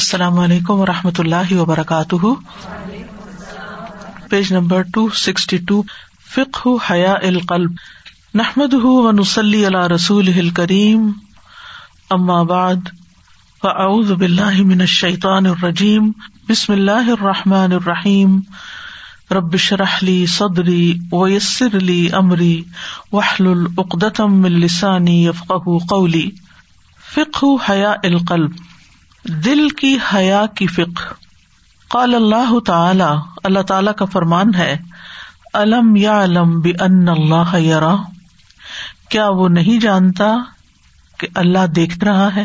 السلام علیکم و رحمۃ اللہ وبرکاتہ۔ Page number two sixty two فک حیا القلب۔ نحمد و نسلی اللہ رسول کریم اماب فعز بلّہ من الشيطان الرجیم۔ بسم اللہ الرحمٰن الرحیم۔ ربش رحلی صدری ویسر علی عمری وحل العقدم السانی یفق قولی۔ فک حیا القلب۔ دل کی حیا کی فکر قال اللہ تعالی اللہ تعالی کا فرمان ہے علم یا علم ان اللہ یرا کیا وہ نہیں جانتا کہ اللہ دیکھ رہا ہے؟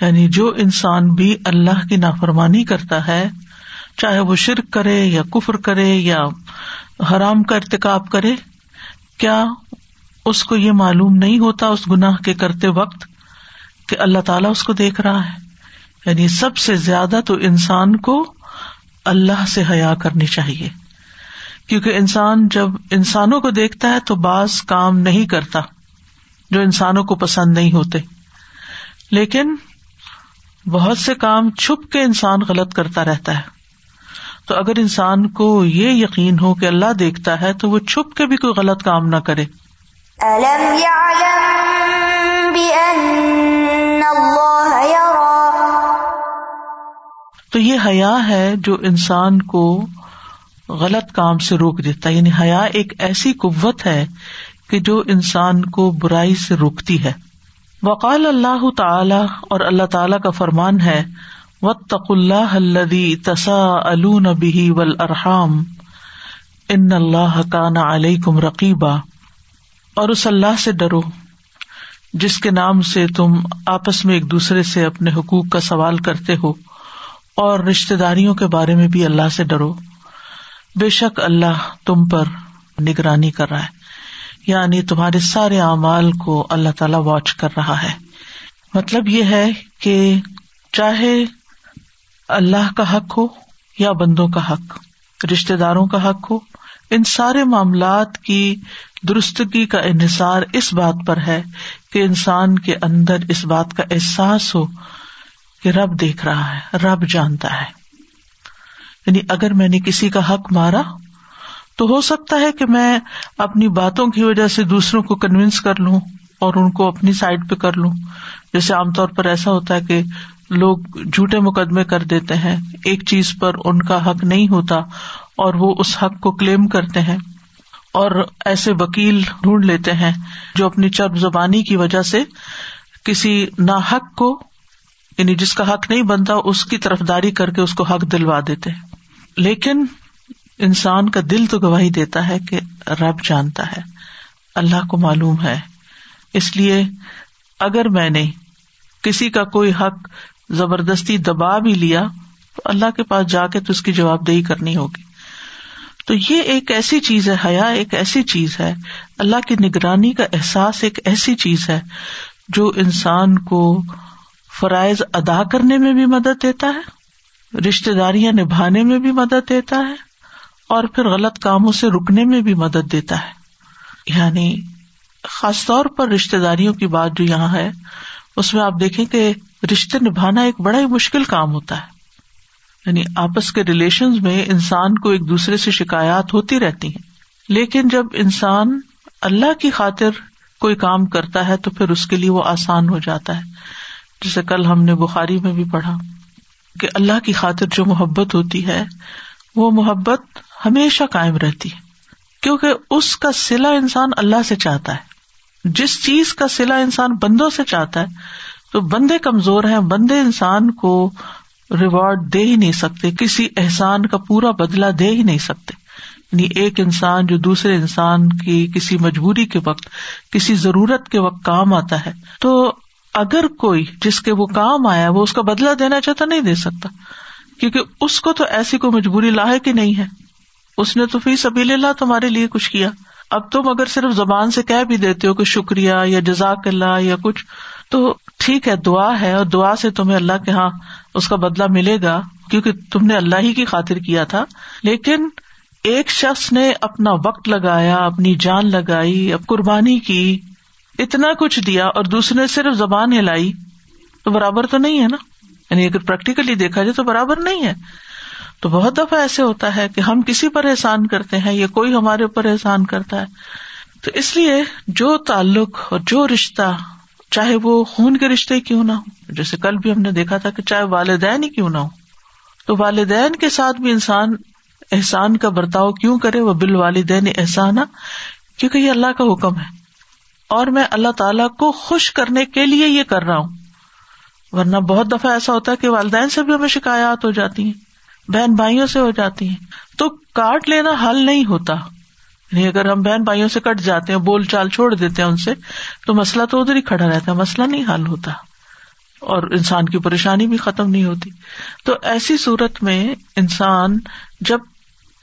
یعنی جو انسان بھی اللہ کی نافرمانی کرتا ہے، چاہے وہ شرک کرے یا کفر کرے یا حرام کا ارتکاب کرے، کیا اس کو یہ معلوم نہیں ہوتا اس گناہ کے کرتے وقت کہ اللہ تعالیٰ اس کو دیکھ رہا ہے؟ یعنی سب سے زیادہ تو انسان کو اللہ سے حیا کرنی چاہیے۔ کیونکہ انسان جب انسانوں کو دیکھتا ہے تو بعض کام نہیں کرتا جو انسانوں کو پسند نہیں ہوتے۔ لیکن بہت سے کام چھپ کے انسان غلط کرتا رہتا ہے۔ تو اگر انسان کو یہ یقین ہو کہ اللہ دیکھتا ہے تو وہ چھپ کے بھی کوئی غلط کام نہ کرے۔ تو یہ حیا ہے جو انسان کو غلط کام سے روک دیتا ہے یعنی حیا ایک ایسی قوت ہے کہ جو انسان کو برائی سے روکتی ہے۔ وقال اللہ تعالی، اور اللہ تعالی کا فرمان ہے و تق اللہ الدی تسا البی ول ارحام ان اللہ کا نا علیہ کم رقیبہ اور اس اللہ سے ڈرو، جس کے نام سے تم آپس میں ایک دوسرے سے اپنے حقوق کا سوال کرتے ہو۔ اور رشتے داریوں کے بارے میں بھی اللہ سے ڈرو۔ بے شک اللہ تم پر نگرانی کر رہا ہے۔ یعنی تمہارے سارے اعمال کو اللہ تعالی واچ کر رہا ہے۔ مطلب یہ ہے کہ چاہے اللہ کا حق ہو یا بندوں کا حق رشتے داروں کا حق ہو، ان سارے معاملات کی درستگی کا انحصار اس بات پر ہے کہ انسان کے اندر اس بات کا احساس ہو کہ رب دیکھ رہا ہے، رب جانتا ہے۔ یعنی اگر میں نے کسی کا حق مارا، تو ہو سکتا ہے کہ میں اپنی باتوں کی وجہ سے دوسروں کو کنوینس کر لوں اور ان کو اپنی سائڈ پہ کر لوں۔ جیسے عام طور پر ایسا ہوتا ہے کہ لوگ جھوٹے مقدمے کر دیتے ہیں، ایک چیز پر ان کا حق نہیں ہوتا اور وہ اس حق کو کلیم کرتے ہیں اور ایسے وکیل ڈھونڈ لیتے ہیں جو اپنی چرب زبانی کی وجہ سے کسی نا حق کو یعنی جس کا حق نہیں بنتا، اس کی طرف داری کر کے اس کو حق دلوا دیتے لیکن انسان کا دل تو گواہی دیتا ہے کہ رب جانتا ہے، اللہ کو معلوم ہے۔ اس لیے اگر میں نے کسی کا کوئی حق زبردستی دبا بھی لیا، تو اللہ کے پاس جا کے تو اس کی جواب دہی کرنی ہوگی۔ تو یہ ایک ایسی چیز ہے، حیا ایک ایسی چیز ہے۔ اللہ کی نگرانی کا احساس ایک ایسی چیز ہے جو انسان کو فرائض ادا کرنے میں بھی مدد دیتا ہے رشتے داریاں نبھانے میں بھی مدد دیتا ہے، اور پھر غلط کاموں سے رکنے میں بھی مدد دیتا ہے۔ یعنی خاص طور پر رشتے داریوں کی بات جو یہاں ہے، اس میں آپ دیکھیں کہ رشتے نبھانا ایک بڑا ہی مشکل کام ہوتا ہے۔ یعنی آپس کے ریلیشن میں انسان کو ایک دوسرے سے شکایات ہوتی رہتی ہیں۔ لیکن جب انسان اللہ کی خاطر کوئی کام کرتا ہے تو پھر اس کے لیے وہ آسان ہو جاتا ہے۔ جسے کل ہم نے بخاری میں بھی پڑھا، کہ اللہ کی خاطر جو محبت ہوتی ہے، وہ محبت ہمیشہ قائم رہتی ہے۔ کیونکہ اس کا سلا انسان اللہ سے چاہتا ہے۔ جس چیز کا سلا انسان بندوں سے چاہتا ہے، تو بندے کمزور ہیں، بندے انسان کو ریوارڈ دے ہی نہیں سکتے، کسی احسان کا پورا بدلا دے ہی نہیں سکتے۔ یعنی ایک انسان جو دوسرے انسان کی کسی مجبوری کے وقت، کسی ضرورت کے وقت کام آتا ہے۔ تو اگر کوئی جس کے وہ کام آیا وہ اس کا بدلا دینا چاہتا نہیں دے سکتا۔ کیونکہ اس کو تو ایسی کوئی مجبوری لاحق ہی نہیں ہے۔ اس نے تو فی سبیل اللہ تمہارے لیے کچھ کیا۔ اب تم اگر صرف زبان سے کہہ بھی دیتے ہو کہ شکریہ یا جزاک اللہ یا کچھ، تو ٹھیک ہے، دعا ہے اور دعا سے تمہیں اللہ کے ہاں اس کا بدلا ملے گا۔ کیونکہ تم نے اللہ ہی کی خاطر کیا تھا۔ لیکن ایک شخص نے اپنا وقت لگایا، اپنی جان لگائی، اب قربانی کی۔ اتنا کچھ دیا اور دوسرے نے صرف زبان ہلائی، تو برابر تو نہیں ہے نا؟ یعنی اگر پریکٹیکلی دیکھا جائے تو برابر نہیں ہے۔ تو بہت دفعہ ایسے ہوتا ہے کہ ہم کسی پر احسان کرتے ہیں یا کوئی ہمارے اوپر احسان کرتا ہے۔ تو اس لیے جو تعلق اور جو رشتہ، چاہے وہ خون کے رشتے کیوں نہ ہو جیسے کل بھی ہم نے دیکھا تھا کہ چاہے والدین ہی کیوں نہ ہو تو والدین کے ساتھ بھی انسان احسان کا برتاؤ کیوں کرے؟ وہ بال والدین احسان کیونکہ یہ اللہ کا حکم ہے۔ اور میں اللہ تعالیٰ کو خوش کرنے کے لیے یہ کر رہا ہوں۔ ورنہ بہت دفعہ ایسا ہوتا ہے کہ والدین سے بھی ہمیں شکایات ہو جاتی ہیں، بہن بھائیوں سے ہو جاتی ہیں۔ تو کاٹ لینا حل نہیں ہوتا۔ یعنی اگر ہم بہن بھائیوں سے کٹ جاتے ہیں، بول چال چھوڑ دیتے ہیں ان سے، تو مسئلہ تو ادھر ہی کھڑا رہتا ہے، مسئلہ نہیں حل ہوتا۔ اور انسان کی پریشانی بھی ختم نہیں ہوتی۔ تو ایسی صورت میں انسان جب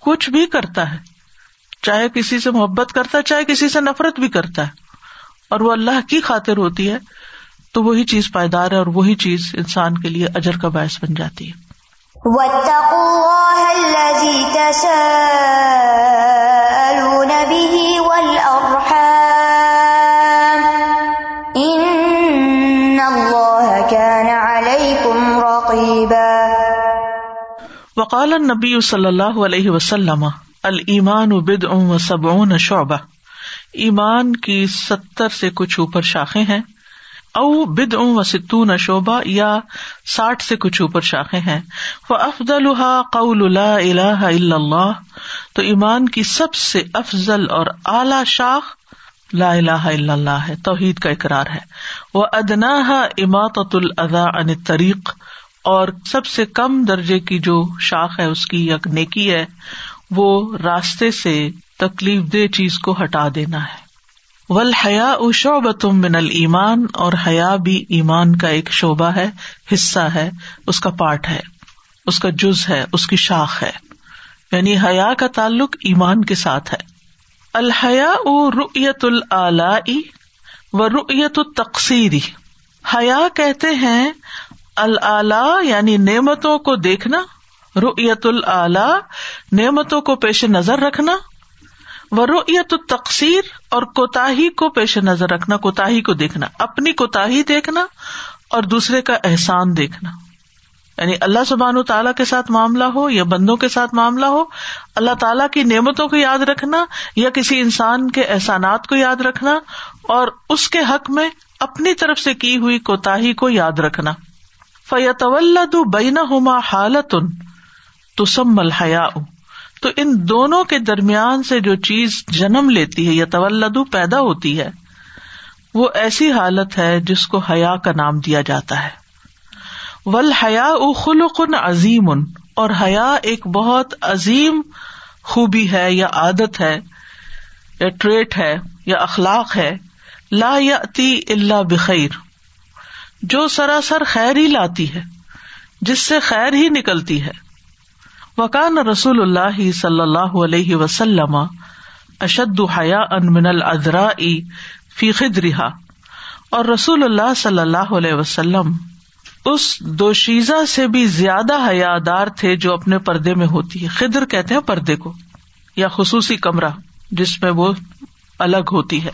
کچھ بھی کرتا ہے، چاہے کسی سے محبت کرتا ہے، چاہے کسی سے نفرت بھی کرتا ہے اور وہ اللہ کی خاطر ہوتی ہے تو وہی چیز پائیدار ہے اور وہی چیز انسان کے لیے اجر کا باعث بن جاتی ہے۔ وقال نبی صلی اللہ علیہ وسلم المان بد ام و سب شعبہ۔ ایمان کی ستر سے کچھ اوپر شاخیں ہیں، او بد ام و ستون شعبہ یا ساٹھ سے کچھ اوپر شاخیں ہیں۔ وہ افضل قول اللہ اللہ تو ایمان کی سب سے افضل اور اعلی شاخ لا الہ الا اللہ ہے، توحید کا اقرار ہے۔ وہ ادنا اماط الاضا ان طریق اور سب سے کم درجے کی جو شاخ ہے، اس کی یک نیکی ہے، وہ راستے سے تکلیف دہ چیز کو ہٹا دینا ہے۔ ول حیا شعبت من المان اور حیا بھی ایمان کا ایک شعبہ ہے، حصہ ہے، اس کا پارٹ ہے، اس کا جز ہے، اس کی شاخ ہے۔ یعنی حیا کا تعلق ایمان کے ساتھ ہے۔ الحیا رعیت العلی و رعیت التقسیری حیا کہتے ہیں اللہ یعنی نعمتوں کو دیکھنا رعیت العلی نعمتوں کو پیش نظر رکھنا و رعیت التقسیر اور کوتا کو پیش نظر رکھنا کوتا کو دیکھنا، اپنی کوتا دیکھنا اور دوسرے کا احسان دیکھنا۔ یعنی اللہ سبحان و تعالیٰ کے ساتھ معاملہ ہو یا بندوں کے ساتھ معاملہ ہو، اللہ تعالیٰ کی نعمتوں کو یاد رکھنا یا کسی انسان کے احسانات کو یاد رکھنا اور اس کے حق میں اپنی طرف سے کی ہوئی کوتا کو یاد رکھنا۔ فیت بینا ہوما حالت تو سم الحیا تو ان دونوں کے درمیان سے جو چیز جنم لیتی ہے یا طولد پیدا ہوتی ہے، وہ ایسی حالت ہے جس کو حیا کا نام دیا جاتا ہے۔ ول حیا خلقن عظیم ان اور حیا ایک بہت عظیم خوبی ہے یا عادت ہے، یا ٹریٹ ہے، یا اخلاق ہے۔ لا یا اللہ بخیر، جو سراسر خیر ہی لاتی ہے، جس سے خیر ہی نکلتی ہے۔ وکان رسول اللہ صلی اللہ علیہ وسلم اشد حیا ان من الدرا فی خدرا اور رسول اللہ صلی اللہ علیہ وسلم اس دو شیزا سے بھی زیادہ حیا دار تھے جو اپنے پردے میں ہوتی ہے۔ خدر کہتے ہیں پردے کو، یا خصوصی کمرہ جس میں وہ الگ ہوتی ہے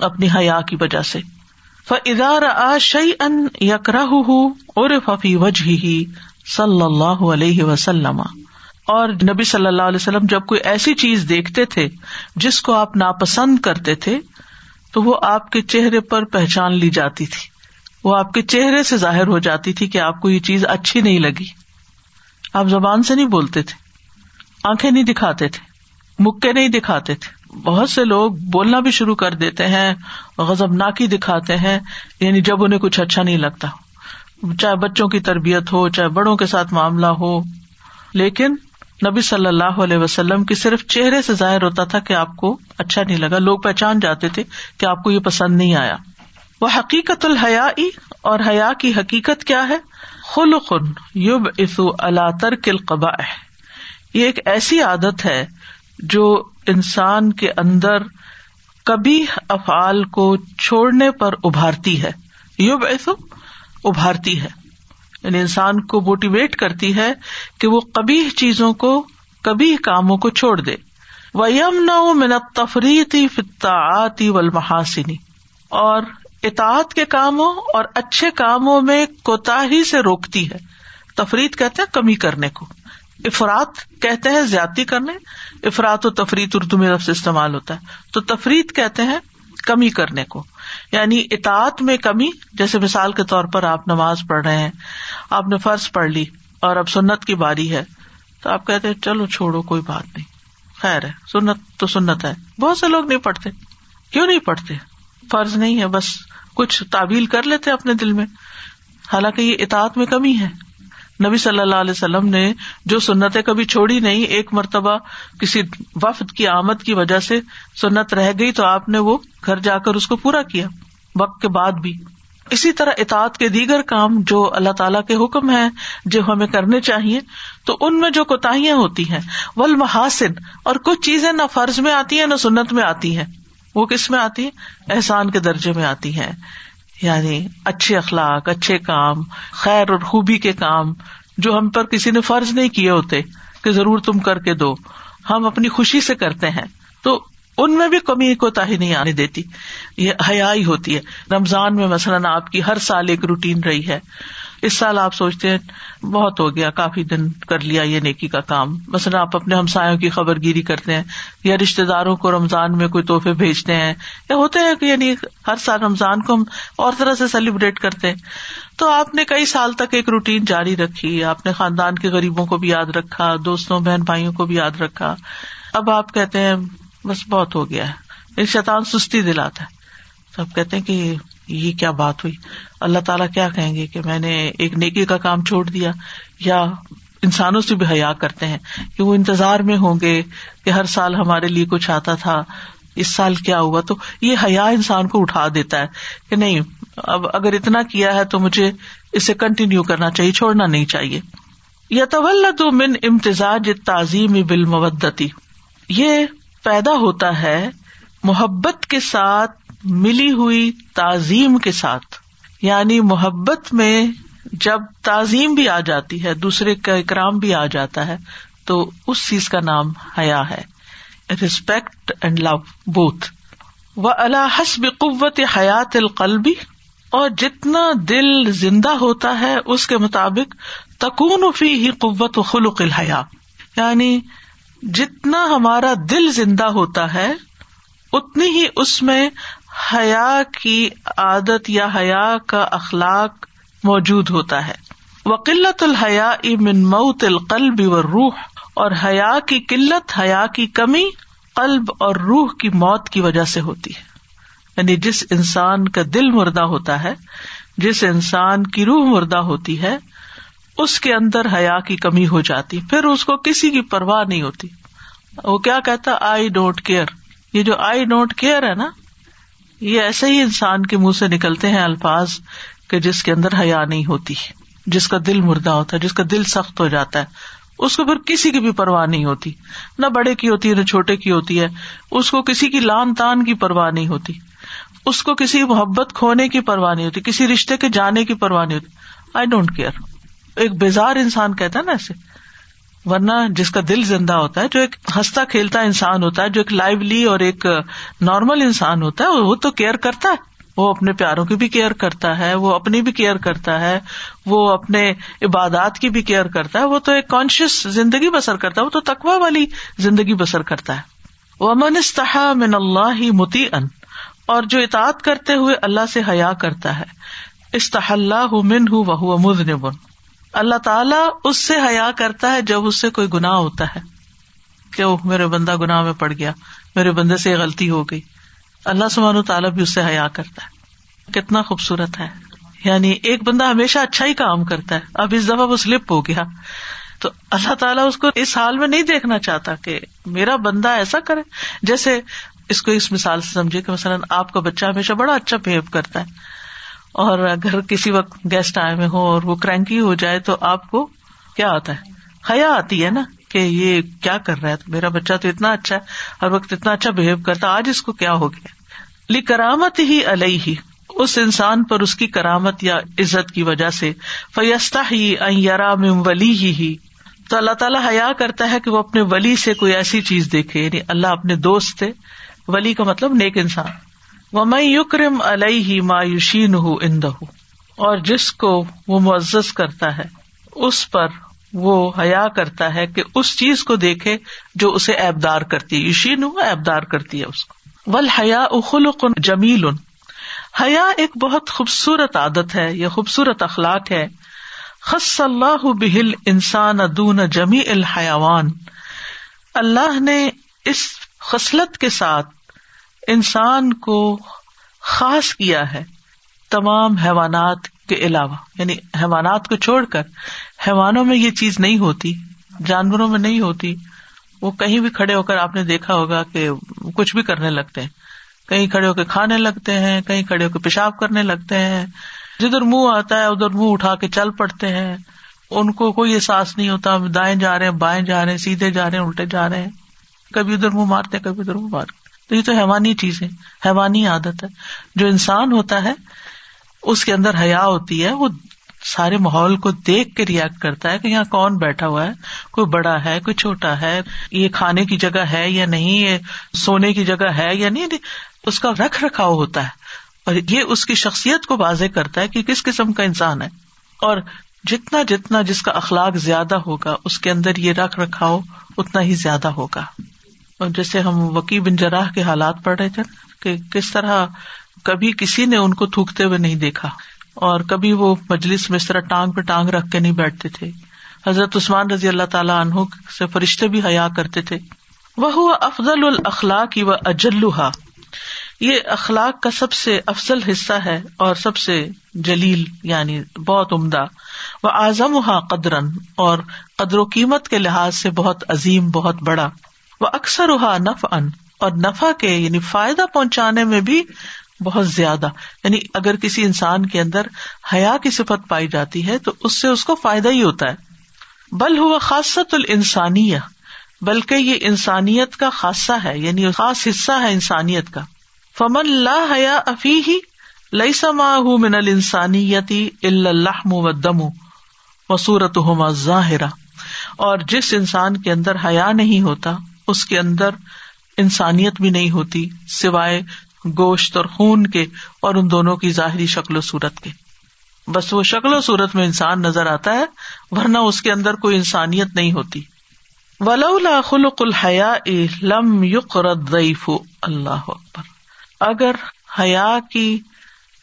اپنی حیا کی وجہ سے۔ فدار آ شعی ان یکرا اور ففی وجہ ہی صلی اللہ علیہ وسلم۔ اور نبی صلی اللہ علیہ وسلم جب کوئی ایسی چیز دیکھتے تھے جس کو آپ ناپسند کرتے تھے، تو وہ آپ کے چہرے پر پہچان لی جاتی تھی۔ وہ آپ کے چہرے سے ظاہر ہو جاتی تھی کہ آپ کو یہ چیز اچھی نہیں لگی۔ آپ زبان سے نہیں بولتے تھے، آنکھیں نہیں دکھاتے تھے، مکے نہیں دکھاتے تھے۔ بہت سے لوگ بولنا بھی شروع کر دیتے ہیں غزب ناکی دکھاتے ہیں یعنی جب انہیں کچھ اچھا نہیں لگتا۔ چاہے بچوں کی تربیت ہو، چاہے بڑوں کے ساتھ معاملہ ہو، لیکن نبی صلی اللہ علیہ وسلم کی صرف چہرے سے ظاہر ہوتا تھا کہ آپ کو اچھا نہیں لگا۔ لوگ پہچان جاتے تھے کہ آپ کو یہ پسند نہیں آیا۔ وہ حقیقت الحیا اور حیا کی حقیقت کیا ہے؟ خلقن یوب اسو اللہ ترکل قبا یہ ایک ایسی عادت ہے جو انسان کے اندر کبھی افعال کو چھوڑنے پر ابھارتی ہے۔ یو ایسو ابھارتی ہے۔ یعنی انسان کو موٹیویٹ کرتی ہے کہ وہ کبھی چیزوں کو کبھی کاموں کو چھوڑ دے۔ وہ یم نہ منت تفریح فتا آتی اور اطاعت کے کاموں اور اچھے کاموں میں کوتا ہی سے روکتی ہے۔ تفریح کہتے ہیں کمی کرنے کو۔ افراد کہتے ہیں زیادتی کرنے۔ افراد و تفریح اردو میں لفظ استعمال ہوتا ہے۔ تو تفریح کہتے ہیں کمی کرنے کو۔ یعنی اطاعت میں کمی، جیسے مثال کے طور پر آپ نماز پڑھ رہے ہیں، آپ نے فرض پڑھ لی اور اب سنت کی باری ہے، تو آپ کہتے چلو چھوڑو، کوئی بات نہیں۔ خیر ہے، سنت تو سنت ہے۔ بہت سے لوگ نہیں پڑھتے۔ کیوں نہیں پڑھتے؟ فرض نہیں ہے، بس کچھ تعویل کر لیتے اپنے دل میں۔ حالانکہ یہ اطاعت میں کمی ہے۔ نبی صلی اللہ علیہ وسلم نے جو سنتیں کبھی چھوڑی نہیں، ایک مرتبہ کسی وفد کی آمد کی وجہ سے سنت رہ گئی تو آپ نے وہ گھر جا کر اس کو پورا کیا، وقت کے بعد بھی۔ اسی طرح اطاعت کے دیگر کام جو اللہ تعالیٰ کے حکم ہے جو ہمیں کرنے چاہیے، تو ان میں جو کوتاہیاں ہوتی ہیں ول محاسن اور کچھ چیزیں نہ فرض میں آتی ہیں، نہ سنت میں آتی ہیں۔ وہ کس میں آتی ہے احسان کے درجے میں آتی ہیں۔ یعنی اچھے اخلاق، اچھے کام، خیر اور خوبی کے کام جو ہم پر کسی نے فرض نہیں کیے ہوتے کہ ضرور تم کر کے دو۔ ہم اپنی خوشی سے کرتے ہیں۔ تو ان میں بھی کمی کو تاہی نہیں آنے دیتی۔ یہ حیائی ہوتی ہے۔ رمضان میں مثلاً آپ کی ہر سال ایک روٹین رہی ہے۔ اس سال آپ سوچتے ہیں بہت ہو گیا، کافی دن کر لیا یہ نیکی کا کام۔ مثلاً آپ اپنے ہمسایوں کی خبر گیری کرتے ہیں یا رشتے داروں کو رمضان میں کوئی تحفے بھیجتے ہیں یا ہوتے ہیں کہ یعنی ہر سال رمضان کو ہم اور طرح سے سیلیبریٹ کرتے ہیں۔ تو آپ نے کئی سال تک ایک روٹین جاری رکھی، آپ نے خاندان کے غریبوں کو بھی یاد رکھا، دوستوں بہن بھائیوں کو بھی یاد رکھا۔ اب آپ کہتے ہیں بس بہت ہو گیا ہے شیطان سستی دلاتا ہے۔ سب کہتے ہیں کہ یہ کیا بات ہوئی؟ اللہ تعالیٰ کیا کہیں گے کہ میں نے ایک نیکی کا کام چھوڑ دیا؟ یا انسانوں سے بھی حیا کرتے ہیں کہ وہ انتظار میں ہوں گے کہ ہر سال ہمارے لیے کچھ آتا تھا، اس سال کیا ہوا؟ تو یہ حیا انسان کو اٹھا دیتا ہے کہ نہیں، اب اگر اتنا کیا ہے تو مجھے اسے کنٹینیو کرنا چاہیے، چھوڑنا نہیں چاہیے۔ یا تو من امتزاج تعظیم بال یہ پیدا ہوتا ہے محبت کے ساتھ ملی ہوئی تعظیم کے ساتھ یعنی محبت میں جب تعظیم بھی آ جاتی ہے، دوسرے کا اکرام بھی آ جاتا ہے، تو اس چیز کا نام حیا ہے۔ ریسپیکٹ اینڈ لو بوتھ و اللہ حسب قوت حیات القلبی اور جتنا دل زندہ ہوتا ہے، اس کے مطابق تکون فی ہی قوت و خلق الحیا۔ یعنی جتنا ہمارا دل زندہ ہوتا ہے، اتنی ہی اس میں حیا کی عادت یا حیا کا اخلاق موجود ہوتا ہے۔ وکلت الحیا من موت القلب و روح اور حیا کی قلت، حیا کی کمی قلب اور روح کی موت کی وجہ سے ہوتی ہے۔ یعنی جس انسان کا دل مردہ ہوتا ہے، جس انسان کی روح مردہ ہوتی ہے، اس کے اندر حیا کی کمی ہو جاتی، پھر اس کو کسی کی پرواہ نہیں ہوتی۔ وہ کیا کہتا؟ آئی ڈونٹ کیئر یہ جو آئی ڈونٹ کیئر ہے نا یہ ایسے ہی انسان کے منہ سے نکلتے ہیں الفاظ کہ جس کے اندر حیا نہیں ہوتی، جس کا دل مردہ ہوتا ہے، جس کا دل سخت ہو جاتا ہے۔ اس کو پھر کسی کی بھی پرواہ نہیں ہوتی۔ نہ بڑے کی ہوتی ہے نہ چھوٹے کی ہوتی ہے۔ اس کو کسی کی لان تان کی پرواہ نہیں ہوتی۔ اس کو کسی محبت کھونے کی پرواہ نہیں ہوتی، کسی رشتے کے جانے کی پرواہ نہیں ہوتی۔ آئی ڈونٹ کیئر ایک بیزار انسان کہتا ہے نا ایسے ورنہ جس کا دل زندہ ہوتا ہے، جو ایک ہنستا کھیلتا انسان ہوتا ہے، جو ایک لائولی اور ایک نارمل انسان ہوتا ہے، وہ تو کیئر کرتا ہے۔ وہ اپنے پیاروں کی بھی کیئر کرتا ہے، وہ اپنی بھی کیئر کرتا ہے، وہ اپنے عبادات کی بھی کیئر کرتا ہے۔ وہ تو ایک کانشیس زندگی بسر کرتا ہے، وہ تو تقوا والی زندگی بسر کرتا ہے۔ وہ امن من اللہ ہی متی ان اور جو اطاعت کرتے ہوئے اللہ سے حیا کرتا ہے۔ استح اللہ من ہوں وہ مزن اللہ تعالیٰ اس سے حیا کرتا ہے جب اس سے کوئی گنا ہوتا ہے کہ وہ میرے بندہ گناہ میں پڑ گیا، میرے بندے سے غلطی ہو گئی۔ اللہ سمان تعالیٰ بھی اس سے حیا کرتا ہے۔ کتنا خوبصورت ہے۔ یعنی ایک بندہ ہمیشہ اچھا ہی کام کرتا ہے۔ اب اس دفعہ وہ سلپ ہو گیا۔ تو اللہ تعالیٰ اس کو اس حال میں نہیں دیکھنا چاہتا کہ میرا بندہ ایسا کرے۔ جیسے اس کو اس مثال سے سمجھے کہ مثلاً آپ کا بچہ ہمیشہ بڑا اچھا بہیو کرتا ہے۔ اور اگر کسی وقت گیسٹ آئے ہوئے ہو اور وہ کرینکی ہو جائے تو آپ کو کیا آتا ہے؟ حیا آتی ہے نا کہ یہ کیا کر رہا ہے؟ میرا بچہ تو اتنا اچھا ہے، ہر وقت اتنا اچھا بہیو کرتا آج اس کو کیا ہو گیا؟ لی کرامت ہی علیہ ہی اس انسان پر اس کی کرامت یا عزت کی وجہ سے فیستا ہی یارام ولی ہی ہی۔ تو اللہ تعالیٰ حیا کرتا ہے کہ وہ اپنے ولی سے کوئی ایسی چیز دیکھے یعنی اللہ اپنے دوست تھے، ولی کا مطلب نیک انسان۔ میں یوکرم علیہ مایوشین ہوں اندہ اور جس کو وہ معزز کرتا ہے، اس پر وہ حیا کرتا ہے کہ اس چیز کو دیکھے جو اسے ایبدار کرتی ہے۔ یشین ہوں ایبدار کرتی ہے اس کو۔ ول حیا اخلق جمیل حیا ایک بہت خوبصورت عادت ہے یا خوبصورت اخلاق ہے۔ خص اللہ بہل انسان ادون جمی الحیوان اللہ نے اس خصلت کے ساتھ انسان کو خاص کیا ہے تمام حیوانات کے علاوہ یعنی حیوانات کو چھوڑ کر حیوانوں میں یہ چیز نہیں ہوتی، جانوروں میں نہیں ہوتی، وہ کہیں بھی کھڑے ہو کر آپ نے دیکھا ہوگا کہ کچھ بھی کرنے لگتے ہیں۔ کہیں کھڑے ہو کے کھانے لگتے ہیں، کہیں کھڑے ہو کے پیشاب کرنے لگتے ہیں۔ جدھر منہ آتا ہے، ادھر منہ اٹھا کے چل پڑتے ہیں۔ ان کو کوئی احساس نہیں ہوتا، دائیں جا رہے ہیں، بائیں جا رہے ہیں، سیدھے جا رہے ہیں، الٹے جا رہے ہیں۔ کبھی ادھر منہ مارتے کبھی ادھر منہ مارتے تو یہ تو حیوانی چیز ہے، حیوانی عادت ہے۔ جو انسان ہوتا ہے، اس کے اندر حیا ہوتی ہے، وہ سارے ماحول کو دیکھ کے ریئیکٹ کرتا ہے کہ یہاں کون بیٹھا ہوا ہے، کوئی بڑا ہے، کوئی چھوٹا ہے، یہ کھانے کی جگہ ہے یا نہیں، یہ سونے کی جگہ ہے یا نہیں، اس کا رکھ رکھاؤ ہوتا ہے۔ اور یہ اس کی شخصیت کو واضح کرتا ہے کہ کس قسم کا انسان ہے۔ اور جتنا جتنا جس کا اخلاق زیادہ ہوگا، اس کے اندر یہ رکھ رکھاؤ اتنا ہی زیادہ ہوگا۔ جیسے ہم وکی بن جراہ کے حالات پڑھ رہے تھے کہ کس طرح کبھی کسی نے ان کو تھوکتے ہوئے نہیں دیکھا، اور کبھی وہ مجلس میں اس طرح ٹانگ پہ ٹانگ رکھ کے نہیں بیٹھتے تھے۔ حضرت عثمان رضی اللہ تعالیٰ عنہ سے فرشتے بھی حیا کرتے تھے۔ وہ افضل الخلاق و اجلحا یہ اخلاق کا سب سے افضل حصہ ہے اور سب سے جلیل یعنی بہت عمدہ۔ وہ اعظم ہا قدرن اور قدر و قیمت کے لحاظ سے بہت عظیم، بہت بڑا۔ وہ اکثر ہا نف ان اور نفع کے یعنی فائدہ پہنچانے میں بھی بہت زیادہ۔ یعنی اگر کسی انسان کے اندر حیا کی صفت پائی جاتی ہے تو اس سے اس کو فائدہ ہی ہوتا ہے۔ بل ہوا خاصت السانی بلکہ یہ انسانیت کا خاصہ ہے یعنی خاص حصہ ہے انسانیت کا۔ فمن اللہ حیا افی ہی لئی سما من السانیتی اللہ و دم و صورت ظاہرا اور جس انسان کے اندر حیا نہیں ہوتا اس کے اندر انسانیت بھی نہیں ہوتی سوائے گوشت اور خون کے اور ان دونوں کی ظاہری شکل و صورت کے۔ بس وہ شکل و صورت میں انسان نظر آتا ہے، ورنہ اس کے اندر کوئی انسانیت نہیں ہوتی۔ ولولا خلق الحیا لم یق ردیف اللہ اکبر۔ اگر حیا کی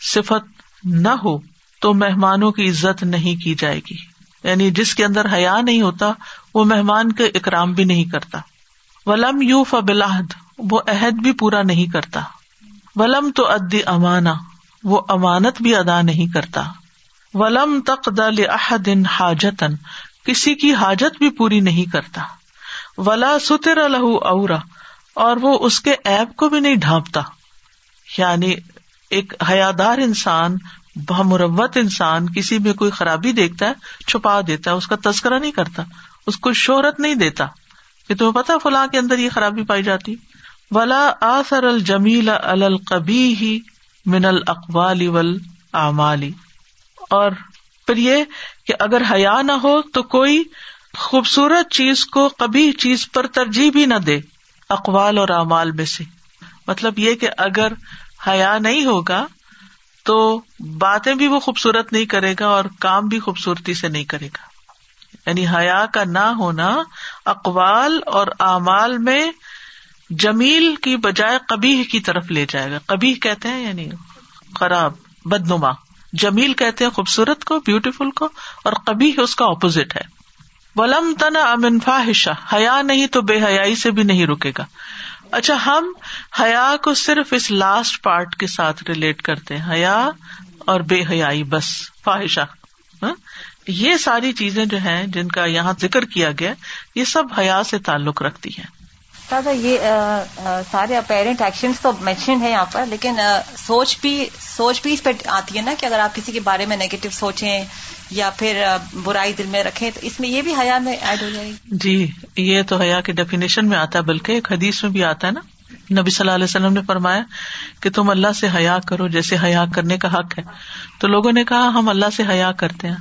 صفت نہ ہو تو مہمانوں کی عزت نہیں کی جائے گی۔ یعنی جس کے اندر حیا نہیں ہوتا، وہ مہمان کے اکرام بھی نہیں کرتا۔ ولم یو فبلاحد وہ عہد بھی پورا نہیں کرتا۔ ولم تو ادی امانا وہ امانت بھی ادا نہیں کرتا۔ ولم تق دن حاجتن کسی کی حاجت بھی پوری نہیں کرتا۔ ولا ستر الح اورا، اور وہ اس کے ایپ کو بھی نہیں ڈھانپتا۔ یعنی ایک حیادار انسان، بہمروت انسان، کسی میں کوئی خرابی دیکھتا ہے، چھپا دیتا ہے، اس کا تذکرہ نہیں کرتا، اس کو شہرت نہیں دیتا۔ کہ تمہیں پتا فلاں کے اندر یہ خرابی پائی جاتی۔ ولا آثر الجمیل القبی ہی من القبال ول اور پھر یہ کہ اگر حیا نہ ہو تو کوئی خوبصورت چیز کو کبھی چیز پر ترجیح بھی نہ دے اقوال اور اعمال میں سے۔ مطلب یہ کہ اگر حیا نہیں ہوگا تو باتیں بھی وہ خوبصورت نہیں کرے گا اور کام بھی خوبصورتی سے نہیں کرے گا۔ یعنی حیا کا نہ ہونا، اقوال اور اعمال میں جمیل کی بجائے کبھی کی طرف لے جائے گا۔ کبھی کہتے ہیں یعنی خراب، بدنما۔ جمیل کہتے ہیں خوبصورت کو بیوٹیفل کو، اور کبھی اس کا اپوزٹ ہے۔ ولم تنا امنفا حشا حیا نہیں تو بے حیائی سے بھی نہیں رکے گا۔ اچھا ہم حیا کو صرف اس لاسٹ پارٹ کے ساتھ ریلیٹ کرتے ہیں۔ حیا اور بے حیائی، بس، فاحشہ۔ ہاں؟ یہ ساری چیزیں جو ہیں جن کا یہاں ذکر کیا گیا یہ سب حیا سے تعلق رکھتی ہیں۔ دادا یہ سارے اپیرنٹ ایکشن تو مینشن ہے یہاں پر لیکن سوچ بھی سوچ بھی اس پہ آتی ہے نا کہ اگر آپ کسی کے بارے میں نیگیٹو سوچیں یا پھر برائی دل میں رکھیں تو اس میں یہ بھی حیا میں ایڈ ہو جائے گی۔ جی یہ تو حیا کے ڈیفینیشن میں آتا ہے بلکہ ایک حدیث میں بھی آتا ہے نا۔ نبی صلی اللہ علیہ وسلم نے فرمایا کہ تم اللہ سے حیا کرو جیسے حیا کرنے کا حق ہے۔ تو لوگوں نے کہا، ہم اللہ سے حیا کرتے ہیں۔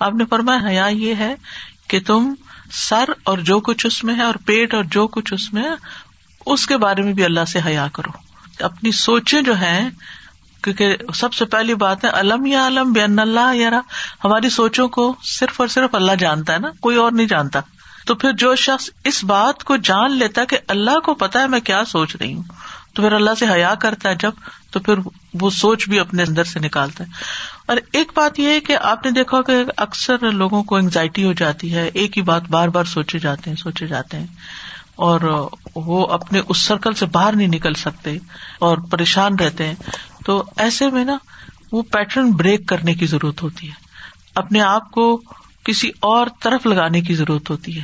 آپ نے فرمایا، حیا یہ ہے کہ تم سر اور جو کچھ اس میں ہے اور پیٹ اور جو کچھ اس میں ہے، اس کے بارے میں بھی اللہ سے حیا کرو۔ اپنی سوچیں جو ہیں، کیونکہ سب سے پہلی بات ہے، علم یا علم بے اللہ یار ہماری سوچوں کو صرف اور صرف اللہ جانتا ہے نا، کوئی اور نہیں جانتا۔ تو پھر جو شخص اس بات کو جان لیتا کہ اللہ کو پتا ہے میں کیا سوچ رہی ہوں، تو پھر اللہ سے حیا کرتا ہے جب، تو پھر وہ سوچ بھی اپنے اندر سے نکالتا ہے۔ اور ایک بات یہ ہے کہ آپ نے دیکھا کہ اکثر لوگوں کو انگزائٹی ہو جاتی ہے، ایک ہی بات بار بار سوچے جاتے ہیں، سوچے جاتے ہیں۔ اور وہ اپنے اس سرکل سے باہر نہیں نکل سکتے اور پریشان رہتے ہیں۔ تو ایسے میں نا وہ پیٹرن بریک کرنے کی ضرورت ہوتی ہے۔ اپنے آپ کو کسی اور طرف لگانے کی ضرورت ہوتی ہے۔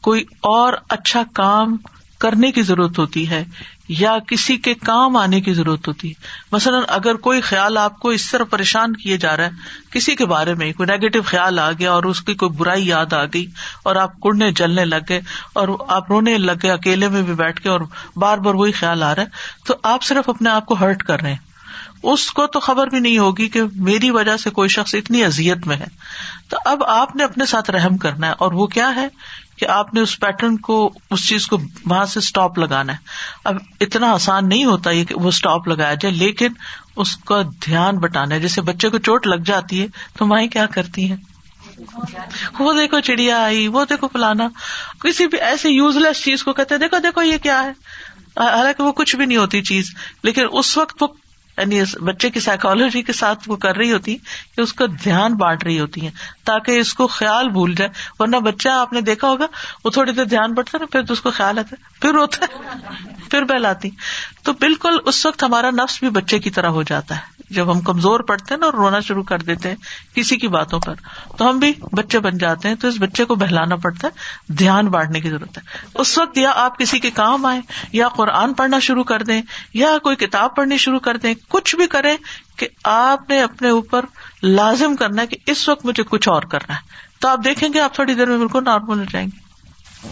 کوئی اور اچھا کام کرنے کی ضرورت ہوتی ہے یا کسی کے کام آنے کی ضرورت ہوتی ہے۔ مثلاً اگر کوئی خیال آپ کو اس طرح پریشان کیے جا رہا ہے، کسی کے بارے میں کوئی نیگیٹو خیال آ گیا اور اس کی کوئی برائی یاد آ گئی اور آپ کڑنے جلنے لگ گئے اور آپ رونے لگ گئے، اکیلے میں بھی بیٹھ کے اور بار بار وہی خیال آ رہا ہے، تو آپ صرف اپنے آپ کو ہرٹ کر رہے ہیں۔ اس کو تو خبر بھی نہیں ہوگی کہ میری وجہ سے کوئی شخص اتنی ازیت میں ہے۔ تو اب آپ نے اپنے ساتھ رحم کرنا ہے، اور وہ کیا ہے کہ آپ نے اس پیٹرن کو، اس چیز کو وہاں سے اسٹاپ لگانا ہے۔ اب اتنا آسان نہیں ہوتا یہ کہ وہ اسٹاپ لگایا جائے، لیکن اس کا دھیان بٹانا ہے۔ جیسے بچے کو چوٹ لگ جاتی ہے تو مائیں کیا کرتی ہیں؟ وہ دیکھو چڑیا آئی، وہ دیکھو پلانا کسی بھی ایسے یوز لیس چیز کو کہتے دیکھو دیکھو یہ کیا ہے۔ حالانکہ وہ کچھ بھی نہیں ہوتی چیز، لیکن اس وقت وہ یعنی بچے کی سائیکالوجی کے ساتھ وہ کر رہی ہوتی کہ اس کا دھیان بانٹ رہی ہوتی ہیں تاکہ اس کو خیال بھول جائے۔ ورنہ بچہ آپ نے دیکھا ہوگا، وہ تھوڑی دیر دھیان بٹتا نا، پھر اس کو خیال آتا ہے، پھر روتا ہے، پھر بہلاتی تو بالکل اس وقت ہمارا نفس بھی بچے کی طرح ہو جاتا ہے۔ جب ہم کمزور پڑتے ہیں نا اور رونا شروع کر دیتے ہیں کسی کی باتوں پر، تو ہم بھی بچے بن جاتے ہیں تو اس بچے کو بہلانا پڑتا ہے، دھیان بانٹنے کی ضرورت ہے۔ اس وقت یا آپ کسی کے کام آئے یا قرآن پڑھنا شروع کر دیں، یا کوئی کتاب پڑھنی شروع کر دیں، کچھ بھی کریں کہ آپ نے اپنے اوپر لازم کرنا ہے کہ اس وقت مجھے کچھ اور کرنا ہے۔ تو آپ دیکھیں گے، آپ تھوڑی دیر میں بالکل نارمل ہو جائیں گے۔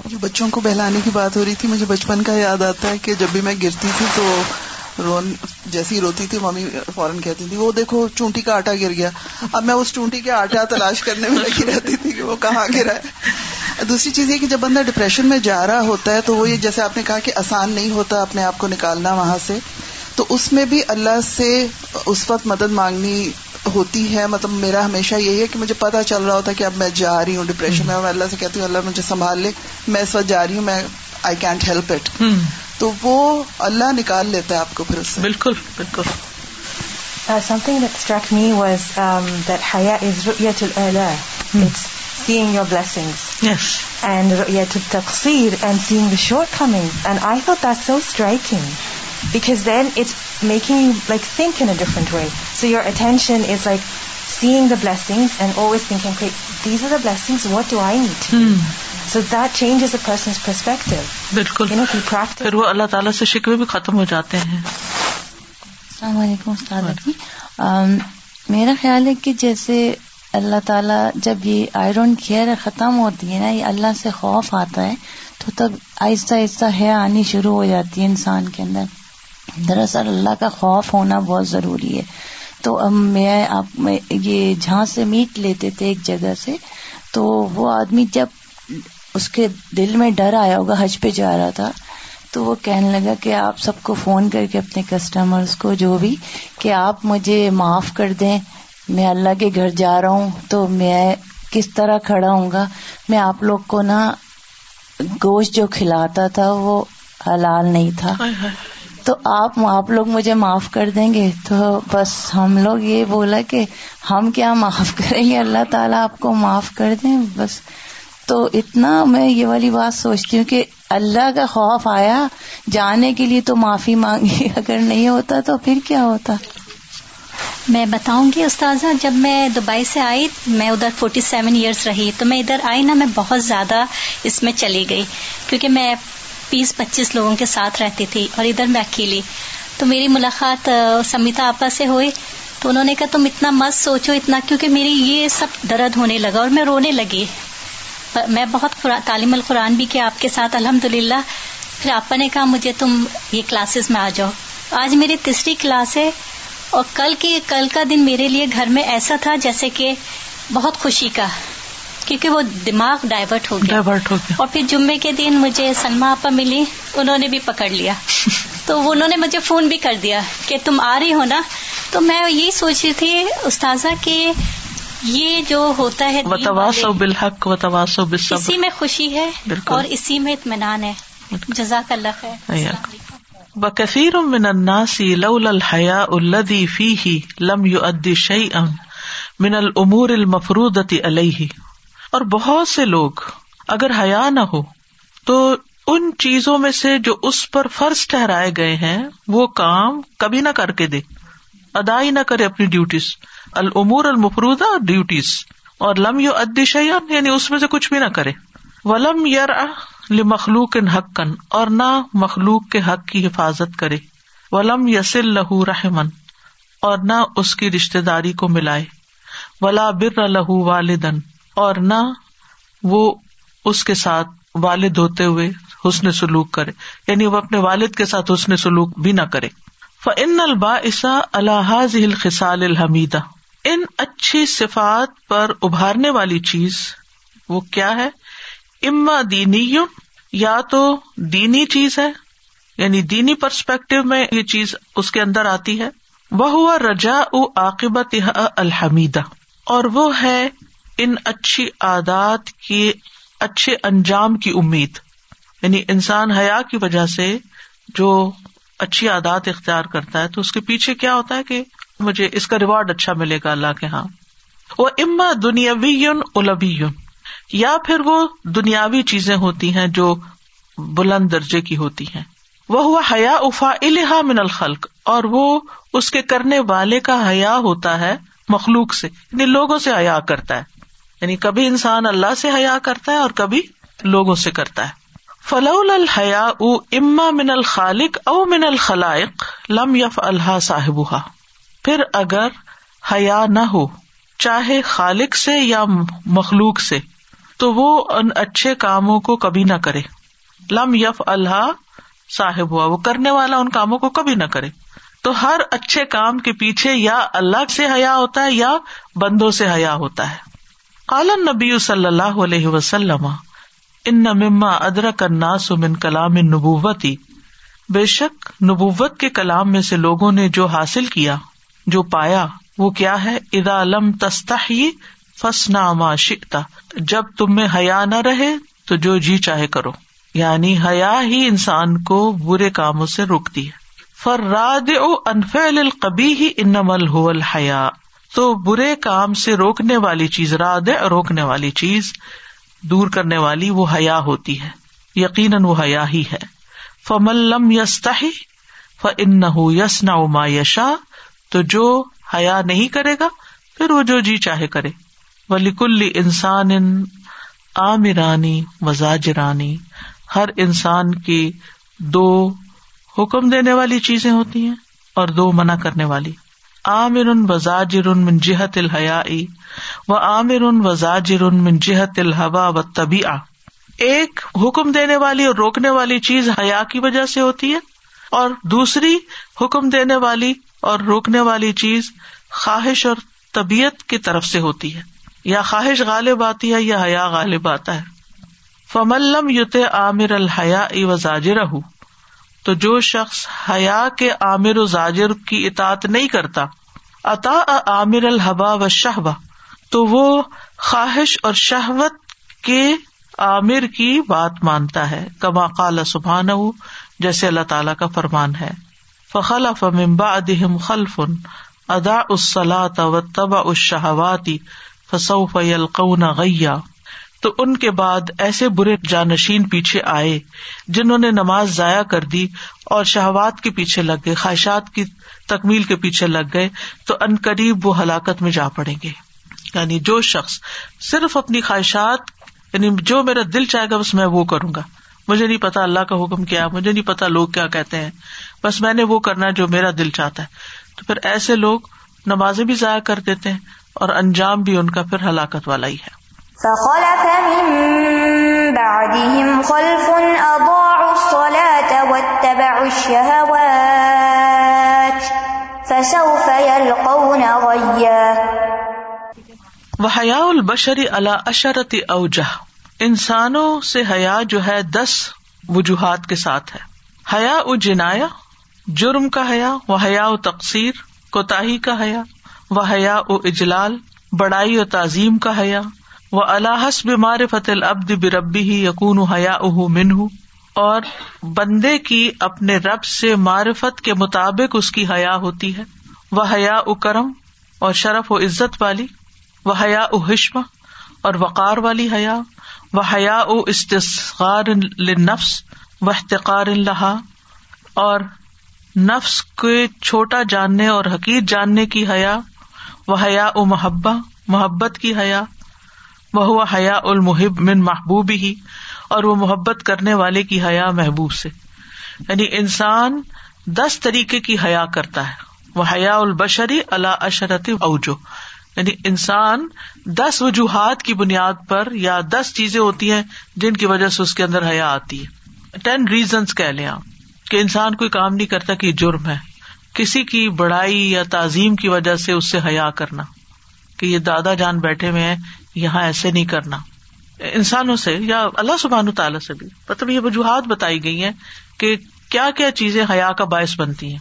جو بچوں کو بہلانے کی بات ہو رہی تھی، مجھے بچپن کا یاد آتا ہے کہ جب بھی میں گرتی تھی تو رون جیسی روتی تھی، ممی فوراً کہتی تھی، وہ دیکھو چونٹی کا آٹا گر گیا۔ اب میں اس چونٹی کے آٹا تلاش کرنے میں لگی رہتی تھی کہ وہ کہاں گرا ہے۔ دوسری چیز یہ کہ جب بندہ ڈپریشن میں جا رہا ہوتا ہے تو وہ یہ جیسے آپ نے کہا کہ آسان نہیں ہوتا اپنے آپ کو نکالنا وہاں سے۔ تو اس میں بھی اللہ سے اس وقت مدد مانگنی ہوتی ہے۔ مطلب میرا ہمیشہ یہی ہے کہ مجھے پتا چل رہا ہوتا ہے کہ اب میں جا رہی ہوں ڈپریشن میں۔ اللہ سے کہتی ہوں، اللہ مجھے سنبھال لے، میں اس وقت جا رہی ہوں، میں آئی کینٹ ہیلپ اٹ تو وہ اللہ نکال لیتا ہے آپ کو پھر اس سے۔ بالکل بالکل۔ Something that struck me was that Haya is رؤیت الالہ it's seeing your blessings yes and seeing the shortcoming and I also that so striking because then it's making you like think in different way so your attention is like seeing the blessing and always thinking these are the داسنگ what you I need so that change is a person's perspective بالکل پھر وہ اللہ تعالیٰ سے شکوے بھی ختم ہو جاتے ہیں۔ السلام علیکم استاد میرا خیال ہے کہ جیسے اللہ تعالیٰ جب یہ آئرن کیئر ختم ہوتی ہے نا یہ اللہ سے خوف آتا ہے تو تب آہستہ آہستہ ہے آنی شروع ہو جاتی ہے انسان کے اندر۔ دراصل اللہ کا خوف ہونا بہت ضروری ہے۔ تو اب میں آپ یہ جہاں سے میٹ لیتے تھے ایک جگہ سے تو وہ آدمی جب اس کے دل میں ڈر آیا ہوگا حج پہ جا رہا تھا تو وہ کہنے لگا کہ آپ سب کو فون کر کے اپنے کسٹمرز کو جو بھی کہ آپ مجھے معاف کر دیں میں اللہ کے گھر جا رہا ہوں تو میں کس طرح کھڑا ہوں گا؟ میں آپ لوگ کو نا گوشت جو کھلاتا تھا وہ حلال نہیں تھا۔ تو آپ آپ لوگ مجھے معاف کر دیں گے؟ تو بس ہم لوگ یہ بولا کہ ہم کیا معاف کریں گے؟ اللہ تعالیٰ آپ کو معاف کر دیں بس تو اتنا میں یہ والی بات سوچتی ہوں کہ اللہ کا خوف آیا، جانے کے لیے تو معافی مانگی، اگر نہیں ہوتا تو پھر کیا ہوتا؟ میں بتاؤں گی استاذہ، جب میں دبئی سے آئی، میں ادھر فورٹی سیون ایئرس رہی، تو میں ادھر آئی نا، میں بہت زیادہ اس میں چلی گئی، کیونکہ میں بیس پچیس لوگوں کے ساتھ رہتی تھی اور ادھر میں اکیلی۔ تو میری ملاقات سمیتا آپا سے ہوئی، تو انہوں نے کہا، تم اتنا مت سوچو، اتنا، کیونکہ میری یہ سب درد ہونے لگا اور میں رونے لگی۔ میں بہت تعلیم القرآن بھی کیا آپ کے ساتھ الحمد للہ پھر آپ نے کہا مجھے تم یہ کلاسز میں آ جاؤ۔ آج میری تیسری کلاس ہے اور کل کی کل کا دن میرے لیے گھر میں ایسا تھا جیسے کہ بہت خوشی کا کیونکہ وہ دماغ ڈائیورٹ ہو گیا۔ ڈائیورٹ ہو گیا۔ اور پھر جمعے کے دن مجھے سلما آپا ملی انہوں نے بھی پکڑ لیا۔ تو انہوں نے مجھے فون بھی کر دیا کہ تم آ رہی ہو نا؟ تو میں یہی سوچ رہی تھی استاذہ کہ یہ جو ہوتا ہے و بالحق و تواس اسی میں خوشی ہے اور اسی میں اطمینان ہے۔ جزاک اللہ خیر۔ بکثیر من الناس لولا الحیاء الذي فيه لم يؤدي شيئا من الامور المفروضة علیہ۔ اور بہت سے لوگ اگر حیا نہ ہو تو ان چیزوں میں سے جو اس پر فرض ٹہرائے گئے ہیں وہ کام کبھی نہ کر کے دے۔ ادا ہی نہ کرے اپنی ڈیوٹیز المور المفروضہ ڈیوٹیز اور لم یو ادیشیان یعنی اس میں سے کچھ بھی نہ کرے۔ ولم یار مخلوق ان حقن اور نہ مخلوق کے حق کی حفاظت کرے۔ ولم یسل لہو رحمن اور نہ اس کی رشتے داری کو ملائے۔ ولا بر لہو والدن اور نہ وہ اس کے ساتھ والد ہوتے ہوئے حسن سلوک کرے۔ یعنی وہ اپنے والد کے ساتھ حسن سلوک بھی نہ کرے۔ فن البا عصا الحاظ الخسال الحمیدہ ان اچھی صفات پر ابھارنے والی چیز وہ کیا ہے؟ اما دینی یا تو دینی چیز ہے یعنی دینی پرسپیکٹو میں یہ چیز اس کے اندر آتی ہے۔ وہ ہوا رجا عاقبت الحمیدہ اور وہ ہے ان اچھی عادات کی اچھے انجام کی امید۔ یعنی انسان حیا کی وجہ سے جو اچھی عادات اختیار کرتا ہے تو اس کے پیچھے کیا ہوتا ہے کہ مجھے اس کا ریوارڈ اچھا ملے گا اللہ کے ہاں۔ وہ اما دنیاوی البی یا پھر وہ دنیاوی چیزیں ہوتی ہیں جو بلند درجے کی ہوتی ہیں۔ وہ ہوا حیا افا الحا من الخلق، اور وہ اس کے کرنے والے کا حیا ہوتا ہے مخلوق سے یعنی لوگوں سے حیا کرتا ہے۔ یعنی کبھی انسان اللہ سے حیا کرتا ہے اور کبھی لوگوں سے کرتا ہے۔ فلول الحیا او اما من الخالق او من الخلائق، لم یف اللہ صاحب پھر اگر حیا نہ ہو، چاہے خالق سے یا مخلوق سے، تو وہ ان اچھے کاموں کو کبھی نہ کرے۔ لم یف اللہ صاحب ہوا۔ وہ کرنے والا ان کاموں کو کبھی نہ کرے۔ تو ہر اچھے کام کے پیچھے یا اللہ سے حیا ہوتا ہے یا بندوں سے حیا ہوتا ہے۔ کالن نبی صلی اللہ علیہ وسلم، ان مما ادرک الناس من کلام نبوتی بے شک، نبوت کے کلام میں سے لوگوں نے جو حاصل کیا جو پایا وہ کیا ہے؟ ادا لم تستا فسنا ما شکتا جب تم میں حیا نہ رہے تو جو جی چاہے کرو۔ یعنی حیا ہی انسان کو برے کاموں سے روکتی ہے۔ فراد او انفیل القبی ہی انمل ہو الحیا تو برے کام سے روکنے والی چیز راد روکنے والی چیز دور کرنے والی وہ حیا ہوتی ہے۔ یقیناً وہ حیا ہی ہے۔ فملم یستا ف ان یس ما یشا تو جو حیا نہیں کرے گا، پھر وہ جو جی چاہے کرے۔ ولی کل انسان عامرانی مزاجرانی ہر انسان کی دو حکم دینے والی چیزیں ہوتی ہیں اور دو منع کرنے والی۔ عامر وزاجر من جہت الحیا و عامر وزاجر من جہت الحوا و طبی ایک حکم دینے والی اور روکنے والی چیز حیا کی وجہ سے ہوتی ہے اور دوسری حکم دینے والی اور روکنے والی چیز خواہش اور طبیعت کی طرف سے ہوتی ہے۔ یا خواہش غالب آتی ہے یا حیا غالب آتا ہے۔ فملم یوت عامر الحیا و زاجر تو جو شخص حیا کے عامر و زاجر کی اطاط نہیں کرتا عطا عامر الحبا و شہبا تو وہ خواہش اور شہوت کے عامر کی بات مانتا ہے، کما قال سبحان جیسے اللہ تعالی کا فرمان ہے۔ فخل فمبا ادہم خلف ادا اسلاۃ و تبا اس شہواتی فصوف یلقون غیا تو ان کے بعد ایسے برے جانشین پیچھے آئے جنہوں نے نماز ضائع کر دی اور شہوات کے پیچھے لگ گئے، خواہشات کی تکمیل کے پیچھے لگ گئے، تو ان قریب وہ ہلاکت میں جا پڑیں گے۔ یعنی جو شخص صرف اپنی خواہشات یعنی جو میرا دل چاہے گا، بس میں وہ کروں گا۔ مجھے نہیں پتا اللہ کا حکم کیا مجھے نہیں پتا لوگ کیا کہتے ہیں۔ بس میں نے وہ کرنا جو میرا دل چاہتا ہے۔ تو پھر ایسے لوگ نمازیں بھی ضائع کر دیتے ہیں اور انجام بھی ان کا پھر ہلاکت والا ہی ہے۔ فخلف من بعدهم خلف أضاعوا الصلاة واتبعوا الشهوات فسوف يلقون غيا. وحیا البشری اللہ اشرت اوجہ انسانوں سے حیا جو ہے دس وجوہات کے ساتھ ہے۔ حیا و جنایا جرم کا حیا، و حیا و تقسیر کوتا کا حیا، و حیا و اجلال، بڑائی و تعظیم کا حیا وہ الحس بیمار فتح العبد بربی ہی یقون حیا اہ من اور بندے کی اپنے رب سے معرفت کے مطابق اس کی حیا ہوتی ہے۔ وہ حیا او کرم اور شرف و عزت والی وہ حیا او حشم اور وقار والی حیا۔ وہ حیا او استغار نفس و احتقار اللہ اور نفس کے چھوٹا جاننے اور حقیق جاننے کی حیا وہ حیا او محبہ، محبت کی حیا وہ حیا المحب من محبوب ہی اور وہ محبت کرنے والے کی حیا محبوب سے۔ یعنی انسان دس طریقے کی حیا کرتا ہے۔ وہ حیا البشری اللہ اشرت اوجو یعنی انسان دس وجوہات کی بنیاد پر یا دس چیزیں ہوتی ہیں جن کی وجہ سے اس کے اندر حیا آتی ہے۔ ٹین ریزنس کہہ لیں آپ کہ انسان کوئی کام نہیں کرتا کہ جرم ہے۔ کسی کی بڑائی یا تعظیم کی وجہ سے اس سے حیا کرنا۔ کہ یہ دادا جان بیٹھے ہوئے ہیں، یہاں ایسے نہیں کرنا۔ انسانوں سے یا اللہ سبحان تعالیٰ سے بھی مطلب یہ وجوہات بتائی گئی ہیں کہ کیا کیا چیزیں حیا کا باعث بنتی ہیں۔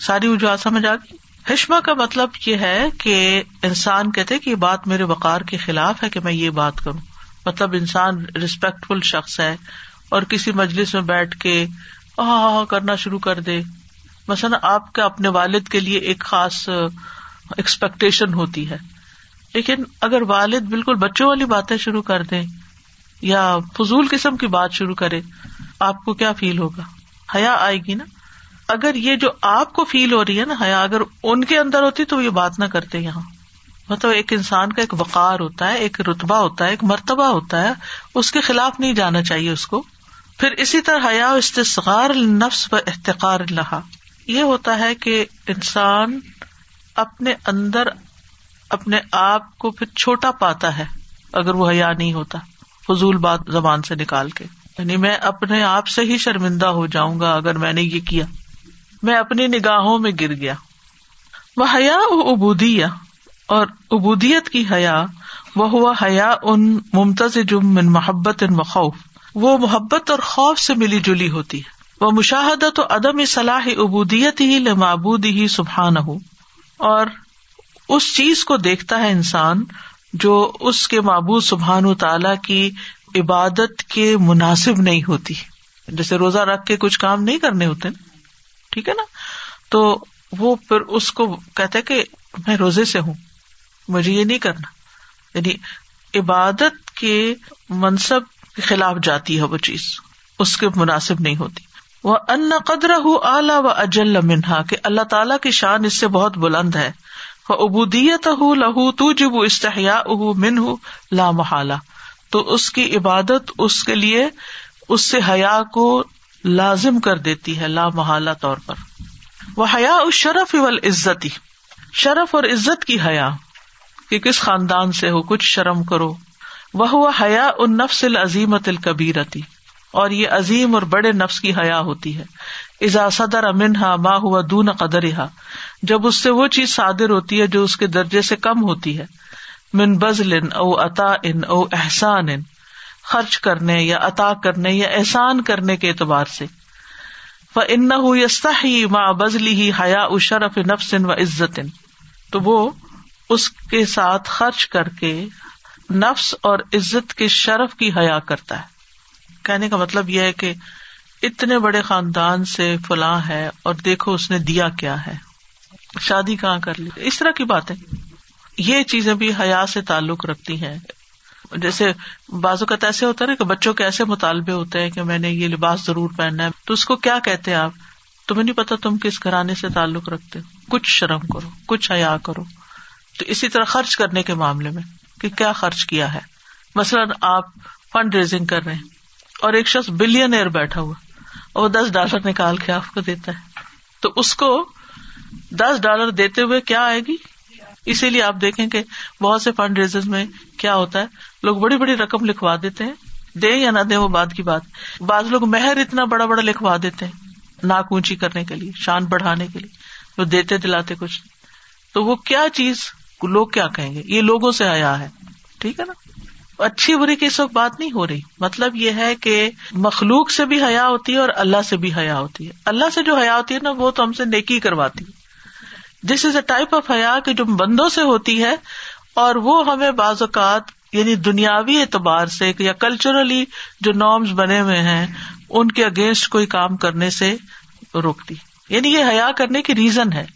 ساری وجوہات سمجھ آ گئی؟ حشما کا مطلب یہ ہے کہ انسان کہتے کہ یہ بات میرے وقار کے خلاف ہے کہ میں یہ بات کروں۔ مطلب انسان ریسپیکٹ فل شخص ہے اور کسی مجلس میں بیٹھ کے ہاں کرنا شروع کر دے۔ مثلاً آپ کا اپنے والد کے لیے ایک خاص ایکسپیکٹیشن ہوتی ہے۔ لیکن اگر والد بالکل بچوں والی باتیں شروع کر دے یا فضول قسم کی بات شروع کرے، آپ کو کیا فیل ہوگا؟ حیا آئے گی نا؟ اگر یہ جو آپ کو فیل ہو رہی ہے نا حیا، اگر ان کے اندر ہوتی تو یہ بات نہ کرتے یہاں۔ مطلب ایک انسان کا ایک وقار ہوتا ہے، ایک رتبا ہوتا ہے، ایک مرتبہ ہوتا ہے، اس کے خلاف نہیں جانا چاہیے اس کو۔ پھر اسی طرح حیا استغار نفس و احتقار اللہ یہ ہوتا ہے کہ انسان اپنے اندر اپنے آپ کو پھر چھوٹا پاتا ہے، اگر وہ حیا نہیں ہوتا۔ فضول بات زبان سے نکال کے۔ یعنی میں اپنے آپ سے ہی شرمندہ ہو جاؤں گا اگر میں نے یہ کیا۔ میں اپنی نگاہوں میں گر گیا۔ وہ حیا ابودیا اور ابودیت کی حیا، وہ ہوا حیا ان ممتاز جم ان محبت ان خوف۔ وہ محبت اور خوف سے ملی جلی ہوتی ہے۔ وہ مشاہدت و عدم صلاح ابودیت ہی لمابود ہی سبحان ہو اور اس چیز کو دیکھتا ہے انسان جو اس کے معبود سبحان و تعالی کی عبادت کے مناسب نہیں ہوتی۔ جیسے روزہ رکھ کے کچھ کام نہیں کرنے ہوتے نا۔ ٹھیک ہے نا؟ تو وہ پھر اس کو کہتے کہ میں روزے سے ہوں، مجھے یہ نہیں کرنا۔ یعنی عبادت کے منصب کے خلاف جاتی ہے وہ چیز، اس کے مناسب نہیں ہوتی۔ وہ ان قدر ہُ اعلی و اجل منہا، کہ اللہ تعالیٰ کی شان اس سے بہت بلند ہے۔ ابودیت ہُ لہو تو جب استحیا اہ من ہُ لا محالہ۔ تو اس کی عبادت اس کے لیے، اس سے حیا کو لازم کر دیتی ہے، لا محالہ طور پر۔ وہ حیا اس شرف اول عزتی شرف اور عزت کی حیا، کہ کس خاندان سے ہو، کچھ شرم کرو۔ وہ حیا ان نفس العظیمت الکبیرتی اور یہ عظیم اور بڑے نفس کی حیا ہوتی ہے۔ ازا صدر امنہا ماں ہوا دون قدر جب اس سے وہ چیز صادر ہوتی ہے جو اس کے درجے سے کم ہوتی ہے۔ من بزل او عطا ان او احسان ان خرچ کرنے یا عطا کرنے یا احسان کرنے کے اعتبار سے۔ ان یستا ہی ماں بزلی ہی حیا او شرف نفس و عزت تو وہ اس کے ساتھ خرچ کر کے نفس اور عزت کے شرف کی حیا کرتا ہے۔ کہنے کا مطلب یہ ہے کہ اتنے بڑے خاندان سے فلاں ہے اور دیکھو اس نے دیا کیا ہے۔ شادی کہاں کر لی؟ اس طرح کی باتیں۔ یہ چیزیں بھی حیا سے تعلق رکھتی ہیں۔ جیسے بازو کا ایسے ہوتا ہے نا کہ بچوں کے ایسے مطالبے ہوتے ہیں کہ میں نے یہ لباس ضرور پہننا ہے۔ تو اس کو کیا کہتے ہیں آپ؟ تمہیں نہیں پتا تم کس گھرانے سے تعلق رکھتے ہو۔ کچھ شرم کرو، کچھ حیا کرو۔ تو اسی طرح خرچ کرنے کے معاملے میں کہ کیا خرچ کیا ہے۔ مثلاً آپ فنڈ ریزنگ کر رہے ہیں اور ایک شخص بلین ایئر بیٹھا ہوا اور دس ڈالر نکال کے آپ کو دیتا ہے۔ تو اس کو دس ڈالر دیتے ہوئے کیا آئے گی؟ اسی لیے آپ دیکھیں کہ بہت سے فنڈ ریزر میں کیا ہوتا ہے؟ لوگ بڑی بڑی رقم لکھوا دیتے ہیں۔ دے یا نہ دے وہ بات کی بات۔ بعض لوگ مہر اتنا بڑا بڑا لکھوا دیتے ہیں، ناک اونچی کرنے کے لیے، شان بڑھانے کے لیے۔ وہ دیتے دلاتے کچھ۔ تو وہ کیا چیز، لوگ کیا کہیں گے؟ یہ لوگوں سے آیا ہے۔ ٹھیک ہے نا؟ اچھی بری کی اس وقت بات نہیں ہو رہی۔ مطلب یہ ہے کہ مخلوق سے بھی حیا ہوتی ہے اور اللہ سے بھی حیا ہوتی ہے۔ اللہ سے جو حیا ہوتی ہے نا، وہ تو ہم سے نیکی کرواتی ہے۔ دس از اے ٹائپ آف حیا کہ جو بندوں سے ہوتی ہے اور وہ ہمیں بعض اوقات یعنی دنیاوی اعتبار سے یا کلچرلی جو نارمس بنے ہوئے ہیں، ان کے اگینسٹ کوئی کام کرنے سے روکتی۔ یعنی یہ حیا کرنے کی ریزن ہے۔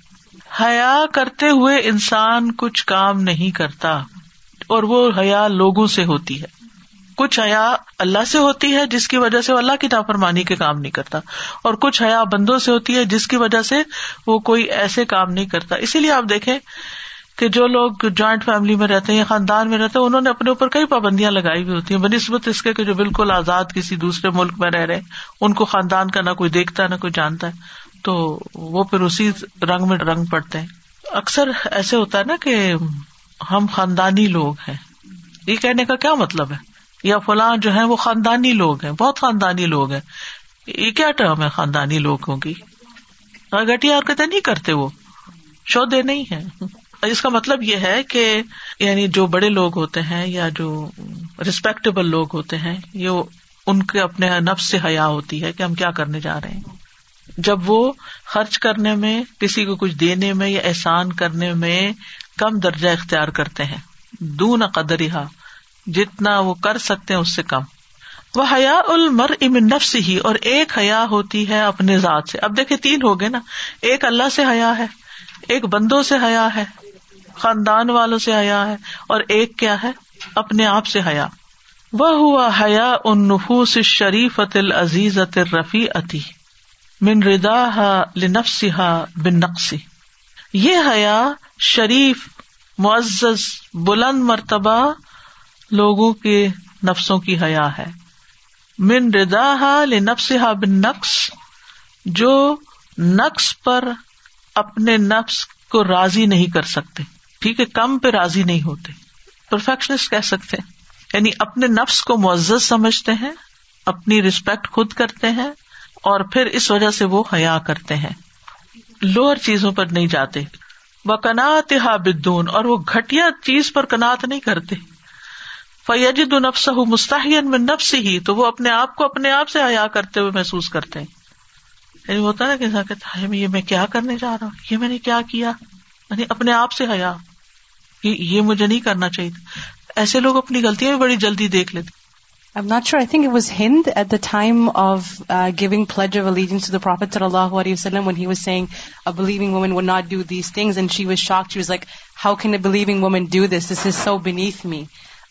حیا کرتے ہوئے انسان کچھ کام نہیں کرتا اور وہ حیا لوگوں سے ہوتی ہے۔ کچھ حیا اللہ سے ہوتی ہے جس کی وجہ سے وہ اللہ کی نافرمانی کے کام نہیں کرتا، اور کچھ حیا بندوں سے ہوتی ہے جس کی وجہ سے وہ کوئی ایسے کام نہیں کرتا۔ اسی لیے آپ دیکھیں کہ جو لوگ جوائنٹ فیملی میں رہتے ہیں یا خاندان میں رہتے ہیں، انہوں نے اپنے اوپر کئی پابندیاں لگائی ہوئی ہوتی ہیں۔ بنسبت اس کے جو بالکل آزاد کسی دوسرے ملک میں رہ رہے ان کو خاندان کا نہ کوئی دیکھتا ہے، نہ کوئی جانتا ہے، تو وہ پھر اسی رنگ میں رنگ پڑتے ہیں۔ اکثر ایسے ہوتا ہے نا کہ ہم خاندانی لوگ ہیں۔ یہ کہنے کا کیا مطلب ہے؟ یا فلاں جو ہے وہ خاندانی لوگ ہیں، بہت خاندانی لوگ ہیں۔ یہ کیا ٹرم ہے خاندانی لوگوں کی؟ گٹیا حرکتیں نہیں کرتے وہ۔ شودے نہیں ہے اس کا مطلب یہ ہے کہ یعنی جو بڑے لوگ ہوتے ہیں یا جو ریسپیکٹیبل لوگ ہوتے ہیں، یہ ان کے اپنے نفس سے حیا ہوتی ہے کہ ہم کیا کرنے جا رہے ہیں۔ جب وہ خرچ کرنے میں، کسی کو کچھ دینے میں یا احسان کرنے میں کم درجہ اختیار کرتے ہیں۔ دون قدر جتنا وہ کر سکتے ہیں اس سے کم۔ وہ حیا المر امن نفس ہی اور ایک حیا ہوتی ہے اپنے ذات سے۔ اب دیکھے تین ہو گئے نا۔ ایک اللہ سے حیا ہے، ایک بندوں سے حیا ہے، خاندان والوں سے حیا ہے، اور ایک کیا ہے؟ اپنے آپ سے حیا۔ وہ ہوا حیا ان نفوس شریف اتل عزیز رفیع اتی من ردا لنفسا بن نقصی یہ حیا شریف، معزز، بلند مرتبہ لوگوں کے نفسوں کی حیا ہے۔ من ردا لنفسا بن نقص جو نقص پر اپنے نفس کو راضی نہیں کر سکتے۔ ٹھیک ہے، کم پہ راضی نہیں ہوتے۔ پرفیکشنسٹ کہہ سکتے یعنی اپنے نفس کو معزز سمجھتے ہیں، اپنی ریسپیکٹ خود کرتے ہیں اور پھر اس وجہ سے وہ حیا کرتے ہیں۔ لوئر چیزوں پر نہیں جاتے۔ وہ کنات ہا بدون اور وہ گٹیا چیز پر کنات نہیں کرتے۔ فیجد نفس مستحین میں نفس ہی تو وہ اپنے آپ کو اپنے آپ سے حیا کرتے ہوئے محسوس کرتے ہیں یعنی ہوتا نا کہ یہ میں کیا کرنے جا رہا ہوں یہ میں نے کیا کیا یعنی اپنے آپ سے حیا یہ مجھے نہیں کرنا چاہیے ایسے لوگ اپنی غلطیاں بھی بڑی جلدی دیکھ لیتے I'm not sure. I think it was Hind at the time of uh, giving pledge of allegiance to the Prophet sallallahu alaihi wasallam when he was saying a believing woman would not do these things, and she was shocked. She was like, "How can a believing woman do this? This is so beneath me."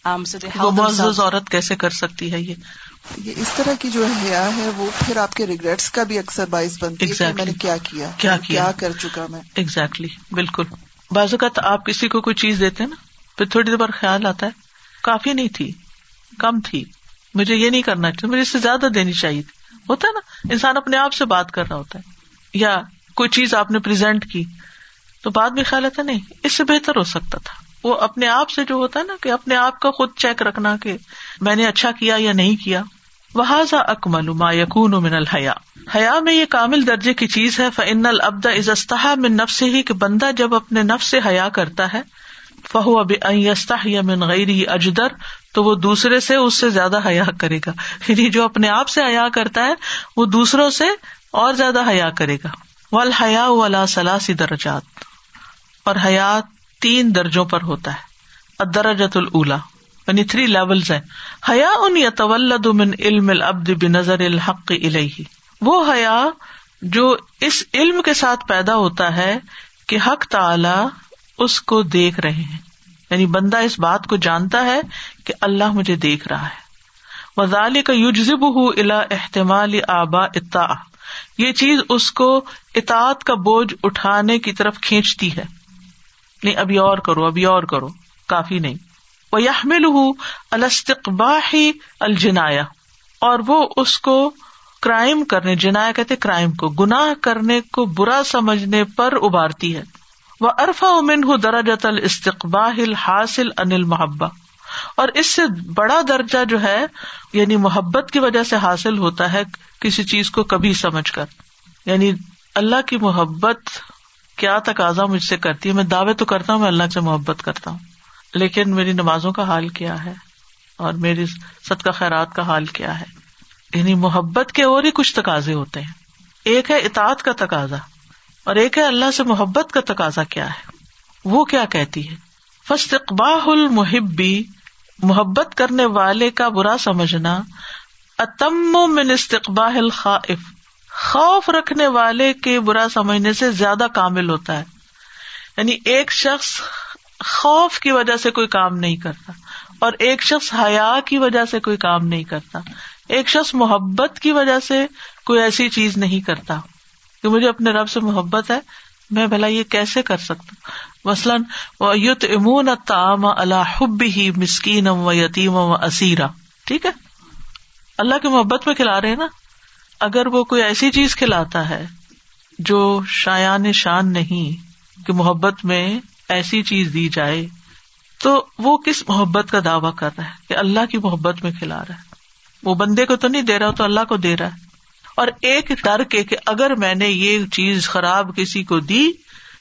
Um, so they held themselves. عورت کیسے کر سکتی ہے یہ؟ یہ اس طرح کی جو حیا ہے وہ پھر آپ کے ریگریٹس کا بھی اکثر باعث بنتی ہے میں نے کیا کیا؟ کیا کیا کر چکا میں؟ ایگزیکٹلی بالکل. بعض اوقات آپ کسی کو کوئی چیز دیتے نا پھر تھوڑی دیر بعد خیال آتا ہے کافی نہیں تھی کم تھی مجھے یہ نہیں کرنا چاہیے مجھے اس سے زیادہ دینی چاہیے تھی۔ ہوتا ہے نا انسان اپنے آپ سے بات کر رہا ہوتا ہے یا کوئی چیز آپ نے پرزینٹ کی تو بعد میں خیال آتا نہیں اس سے بہتر ہو سکتا تھا۔ وہ اپنے آپ سے جو ہوتا ہے نا کہ اپنے آپ کا خود چیک رکھنا کہ میں نے اچھا کیا یا نہیں کیا۔ وہ اکمل ما یقون من الحیا حیا میں یہ کامل درجے کی چیز ہے۔ فن العبد از من نفس ہی کہ بندہ جب اپنے نفس سے حیا کرتا ہے فہو اب یا من غیر اجدر تو وہ دوسرے سے اس سے زیادہ حیا کرے گا۔ یعنی جو اپنے آپ سے حیا کرتا ہے، وہ دوسروں سے اور زیادہ حیا کرے گا۔ ول حیا ولا سلاسی درجات۔ اور حیات تین درجوں پر ہوتا ہے۔ درجت الا یعنی تھری لیول ہیں۔ حیا ان یا طولد من علم العبد بنظر الحق الہی وہ حیا جو اس علم کے ساتھ پیدا ہوتا ہے کہ حق تعلی اس کو دیکھ رہے ہیں۔ یعنی بندہ اس بات کو جانتا ہے کہ اللہ مجھے دیکھ رہا ہے۔ وزال کا یوجب الا احتمال آبا اتا یہ چیز اس کو اطاعت کا بوجھ اٹھانے کی طرف کھینچتی ہے۔ نہیں، ابھی اور کرو، ابھی اور کرو، کافی نہیں۔ وہ یحمل الستقباہ الجنایا اور وہ اس کو کرائم کرنے، جنایا کہتے کرائم کو، گناہ کرنے کو برا سمجھنے پر ابارتی ہے۔ وہ ارفا امن ہُ درجت الاستقباہ حاصل انل محبا اور اس سے بڑا درجہ جو ہے یعنی محبت کی وجہ سے حاصل ہوتا ہے کسی چیز کو کبھی سمجھ کر۔ یعنی اللہ کی محبت کیا تقاضا مجھ سے کرتی ہے؟ میں دعوے تو کرتا ہوں، میں اللہ سے محبت کرتا ہوں۔ لیکن میری نمازوں کا حال کیا ہے؟ اور میری صدقہ خیرات کا حال کیا ہے؟ یعنی محبت کے اور ہی کچھ تقاضے ہوتے ہیں۔ ایک ہے اطاعت کا تقاضا، اور ایک ہے اللہ سے محبت کا تقاضا کیا ہے؟ وہ کیا کہتی ہے؟ فسٹ المحبی محبت کرنے والے کا برا سمجھنا، اتم من استقباہ الخائف۔ خوف رکھنے والے کے برا سمجھنے سے زیادہ کامل ہوتا ہے۔ یعنی ایک شخص خوف کی وجہ سے کوئی کام نہیں کرتا اور ایک شخص حیا کی وجہ سے کوئی کام نہیں کرتا۔ ایک شخص محبت کی وجہ سے کوئی ایسی چیز نہیں کرتا کہ مجھے اپنے رب سے محبت ہے، میں بھلا یہ کیسے کر سکتا؟ مثلاً یوت امون تام اللہ ہی مسکین و یتیم و اسیرا ٹھیک ہے؟ اللہ کی محبت میں کھلا رہے ہیں نا؟ اگر وہ کوئی ایسی چیز کھلاتا ہے جو شایان شان نہیں کہ محبت میں ایسی چیز دی جائے، تو وہ کس محبت کا دعوی کر رہا ہے کہ اللہ کی محبت میں کھلا رہا ہے؟ وہ بندے کو تو نہیں دے رہا تو اللہ کو دے رہا ہے۔ اور ایک ڈر کے کہ اگر میں نے یہ چیز خراب کسی کو دی،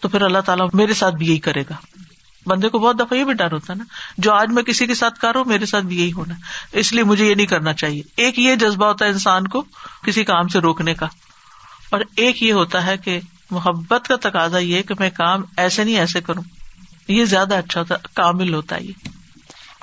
تو پھر اللہ تعالیٰ میرے ساتھ بھی یہی کرے گا۔ بندے کو بہت دفعہ یہ بھی ڈر ہوتا ہے نا، جو آج میں کسی کے ساتھ کر رہا ہوں، میرے ساتھ بھی یہی ہونا اس لیے مجھے یہ نہیں کرنا چاہیے۔ ایک یہ جذبہ ہوتا ہے انسان کو کسی کام سے روکنے کا۔ اور ایک یہ ہوتا ہے کہ محبت کا تقاضا یہ کہ میں کام ایسے نہیں ایسے کروں۔ یہ زیادہ اچھا ہوتا کامل ہوتا ہے یہ۔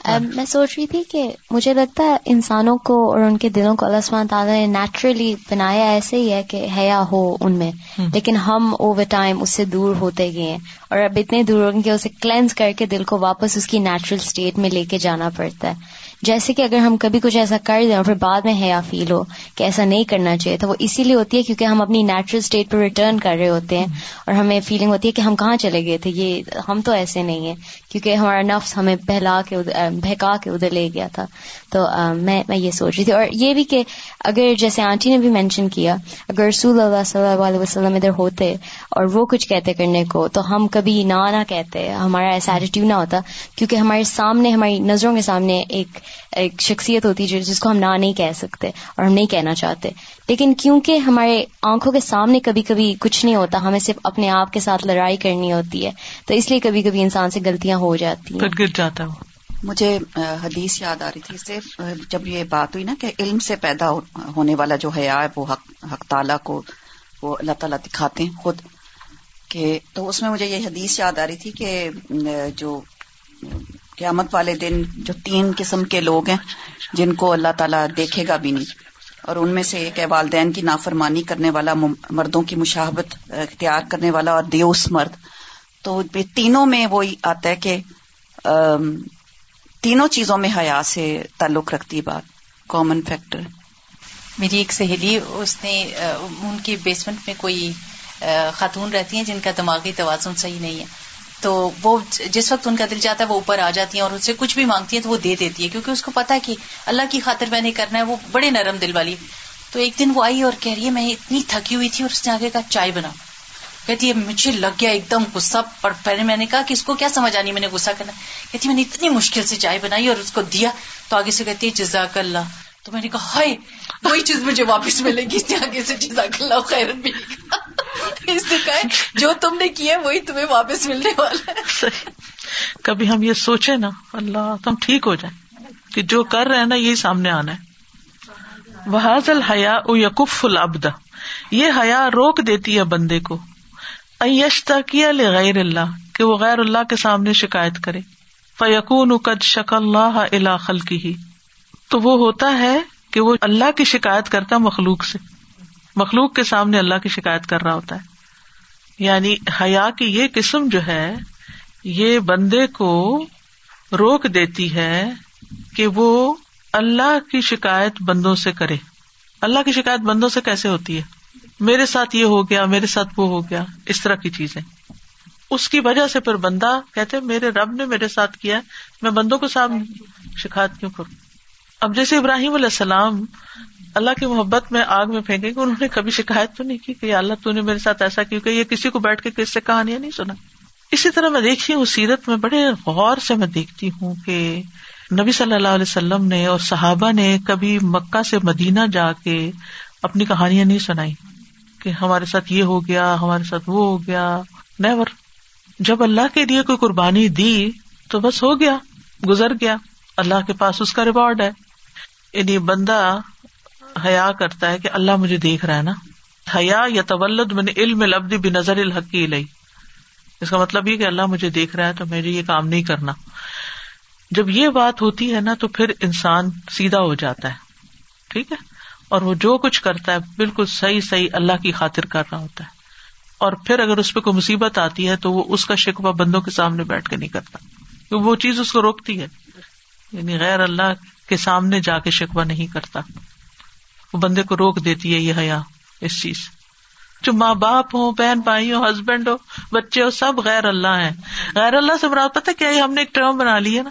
میں سوچ رہی تھی کہ مجھے لگتا ہے انسانوں کو اور ان کے دلوں کو اللہ سبحانہ تعالیٰ نے نیچرلی بنایا ایسے ہی ہے کہ حیا ہو ان میں۔ لیکن ہم اوور ٹائم اس سے دور ہوتے گئے ہیں اور اب اتنے دور ہو گئے کہ اسے کلینز کر کے دل کو واپس اس کی نیچرل اسٹیٹ میں لے کے جانا پڑتا ہے۔ جیسے کہ اگر ہم کبھی کچھ ایسا کر دیں اور پھر بعد میں حیا فیل ہو کہ ایسا نہیں کرنا چاہیے، تو وہ اسی لیے ہوتی ہے کیونکہ ہم اپنی نیچرل اسٹیٹ پہ ریٹرن کر رہے ہوتے ہیں اور ہمیں فیلنگ ہوتی ہے کہ ہم کہاں چلے گئے تھے، یہ ہم تو ایسے نہیں ہیں، کیونکہ ہمارا نفس ہمیں بہلا کے بہکا کے ادھر لے گیا تھا۔ تو میں میں یہ سوچ رہی تھی۔ اور یہ بھی کہ اگر جیسے آنٹی نے بھی مینشن کیا، اگر رسول اللہ صلی اللہ علیہ وسلم ادھر ہوتے اور وہ کچھ کہتے کرنے کو، تو ہم کبھی نہ نہ کہتے، ہمارا ایسا ایٹیٹیوڈ نہ ہوتا، کیونکہ ہمارے سامنے، ہماری نظروں کے سامنے ایک ایک شخصیت ہوتی ہے جس کو ہم نہ نہیں کہہ سکتے اور ہم نہیں کہنا چاہتے۔ لیکن کیونکہ ہمارے آنکھوں کے سامنے کبھی کبھی کچھ نہیں ہوتا ہمیں صرف اپنے آپ کے ساتھ لڑائی کرنی ہوتی ہے تو اس لیے کبھی کبھی انسان سے غلطیاں ہو جاتی ہیں۔ گر جاتا مجھے حدیث یاد آ رہی تھی صرف جب یہ بات ہوئی نا کہ علم سے پیدا ہونے والا جو حیا ہے وہ حق حق تعالیٰ کو وہ اللہ تعالیٰ دکھاتے ہیں خود کہ تو اس میں مجھے یہ حدیث یاد آ رہی تھی کہ جو قیامت والے دن جو تین قسم کے لوگ ہیں، جن کو اللہ تعالیٰ دیکھے گا بھی نہیں۔ اور ان میں سے ایک ہے والدین کی نافرمانی کرنے والا مردوں کی مشاہبت اختیار کرنے والا اور دیوس مرد۔ تو تینوں میں وہی آتا ہے کہ تینوں چیزوں میں حیا سے تعلق رکھتی بات۔ کامن فیکٹر میری ایک سہیلی، اس نے ان کی بیسمنٹ میں کوئی خاتون رہتی ہیں جن کا دماغی توازن صحیح نہیں ہے۔ تو وہ جس وقت ان کا دل چاہتا ہے وہ اوپر آ جاتی ہیں اور اس سے کچھ بھی مانگتی ہیں تو وہ دے دیتی ہے کیونکہ اس کو پتا ہے کہ اللہ کی خاطر میں نے کرنا ہے، وہ بڑے نرم دل والی۔ تو ایک دن وہ آئی اور کہہ رہی ہے، میں اتنی تھکی ہوئی تھی اور اس نے آگے کا چائے بنا کہتی ہے، مجھے لگ گیا ایک دم غصہ پر پہلے میں نے کہا کہ اس کو کیا سمجھ آنی، میں نے غصہ کرنا۔ کہتی میں نے اتنی مشکل سے چائے بنائی اور اس کو دیا۔ تو آگے سے کہتی ہے، جزاک اللہ۔ تو میں نے کہا، ہائے، وہی چیز مجھے واپس ملے گی، اس نے آگے سے جزاک اللہ خیر بھی۔ اس نے کہا جو تم نے کیا وہی تمہیں واپس ملنے والا ہے۔ کبھی ہم یہ سوچے نا، اللہ تم ٹھیک ہو جائیں کہ جو کر رہے ہیں نا، یہی سامنے آنا ہے۔ بحاظ الحیا یقف العبد۔ یہ حیا روک دیتی ہے بندے کو۔ ایشتا کیا غیر اللہ کہ وہ غیر اللہ کے سامنے شکایت کرے۔ فیقون اکد شک اللہ اللہ خلقی ہی تو وہ ہوتا ہے کہ وہ اللہ کی شکایت کرتا مخلوق سے۔ مخلوق کے سامنے اللہ کی شکایت کر رہا ہوتا ہے۔ یعنی حیا کی یہ قسم جو ہے، یہ بندے کو روک دیتی ہے کہ وہ اللہ کی شکایت بندوں سے کرے۔ اللہ کی شکایت بندوں سے کیسے ہوتی ہے؟ میرے ساتھ یہ ہو گیا، میرے ساتھ وہ ہو گیا، اس طرح کی چیزیں۔ اس کی وجہ سے پھر بندہ کہتے میرے رب نے میرے ساتھ کیا میں بندوں کو سامنے شکایت کیوں کروں؟ اب جیسے ابراہیم علیہ السلام اللہ کی محبت میں آگ میں پھینکے کہ انہوں نے کبھی شکایت تو نہیں کی کہ اللہ تو نے میرے ساتھ ایسا کیوں کہ یہ کسی کو بیٹھ کے کس سے کہانیاں نہیں سنا۔ اسی طرح میں دیکھتی ہوں سیرت میں بڑے غور سے میں دیکھتی ہوں کہ نبی صلی اللہ علیہ وسلم نے اور صحابہ نے کبھی مکہ سے مدینہ جا کے اپنی کہانیاں نہیں سنائی کہ ہمارے ساتھ یہ ہو گیا، ہمارے ساتھ وہ ہو گیا۔ نیور جب اللہ کے لیے کوئی قربانی دی تو بس ہو گیا، گزر گیا۔ اللہ کے پاس اس کا ریوارڈ ہے۔ یعنی بندہ حیا کرتا ہے کہ اللہ مجھے دیکھ رہا ہے نا۔ حیا یا طولد میں نے علم لبدی بھی نظر الحقی لئی اس کا مطلب یہ کہ اللہ مجھے دیکھ رہا ہے تو میرے یہ کام نہیں کرنا۔ جب یہ بات ہوتی ہے نا تو پھر انسان سیدھا ہو جاتا ہے۔ ٹھیک ہے؟ اور وہ جو کچھ کرتا ہے بالکل صحیح صحیح اللہ کی خاطر کر رہا ہوتا ہے۔ اور پھر اگر اس پہ کوئی مصیبت آتی ہے تو وہ اس کا شکوہ بندوں کے سامنے بیٹھ کے نہیں کرتا۔ کیونکہ وہ چیز اس کو روکتی ہے۔ یعنی غیر اللہ کے سامنے جا کے شکوہ نہیں کرتا۔ وہ بندے کو روک دیتی ہے یہ حیا، اس چیز۔ جو ماں باپ ہو بہن بھائی ہو ہسبینڈ ہو بچے ہو سب غیر اللہ ہیں۔ غیر اللہ سے مراد پتہ کیا ہم نے ایک ٹرم بنا لی ہے نا۔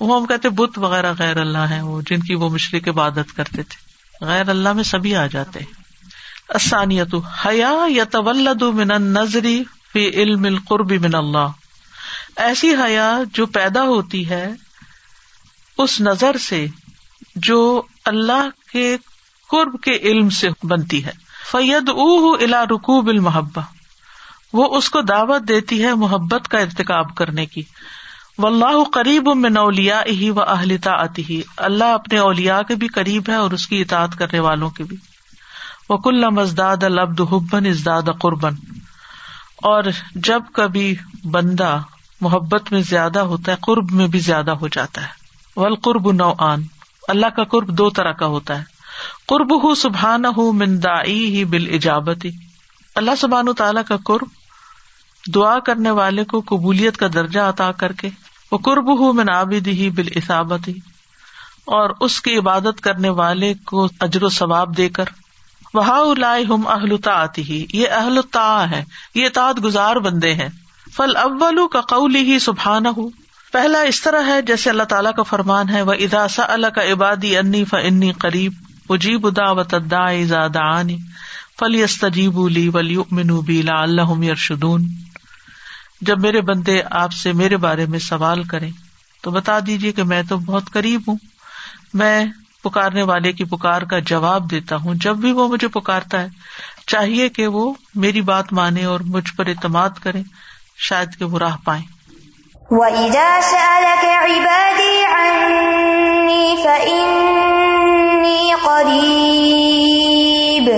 وہ ہم کہتے بت وغیرہ غیر اللہ ہیں، وہ جن کی وہ مشرق عبادت کرتے تھے۔ غیر اللہ میں سبھی آ جاتے آسانیت حیا یا طولد من نظری فی علم القرب من اللہ۔ ایسی حیا جو پیدا ہوتی ہے، اس نظر سے جو اللہ کے قرب کے علم سے بنتی ہے۔ فید او الا رکوب المحبا وہ اس کو دعوت دیتی ہے محبت کا ارتقاب کرنے کی۔ و اللہ قریب من اولیا ہی و اہلتا آتی ہی اللہ اپنے اولیا کے بھی قریب ہے اور اس کی اطاعت کرنے والوں کے بھی۔ وہ کل مزداد العبد حبن ازداد قربن اور جب کبھی بندہ محبت میں زیادہ ہوتا ہے، قرب میں بھی زیادہ ہو جاتا ہے۔ ولقرب نو آن اللہ کا قرب دو طرح کا ہوتا ہے۔ قرب ہُ سبحان ہُ ہی بال ایجابتی اللہ سبحان تعالیٰ کا قرب، دعا کرنے والے کو قبولیت کا درجہ عطا کر کے، وہ قرب ہُ من عابد ہی بال اصابتی اور اس کی عبادت کرنے والے کو اجر و ثواب دے کر وہ ہم اہلتا آتی ہی یہ اہلتا ہے، یہ تعت گزار بندے ہیں۔ فل اول کا قول ہی سبحان ہوں پہلا اس طرح ہے جیسے اللہ تعالیٰ کا فرمان ہے وہ اداسا اللہ کا عبادی انی فنی قریب۔ اجیب ادا و فلی استجیب لی ولی بی لا اللہ یرشدون۔ جب میرے بندے آپ سے میرے بارے میں سوال کریں تو بتا دیجیے کہ میں تو بہت قریب ہوں۔ میں پکارنے والے کی پکار کا جواب دیتا ہوں۔ جب بھی وہ مجھے پکارتا ہے، چاہیے کہ وہ میری بات مانے اور مجھ پر اعتماد کرے شاید کہ وہ راہ پائے قریب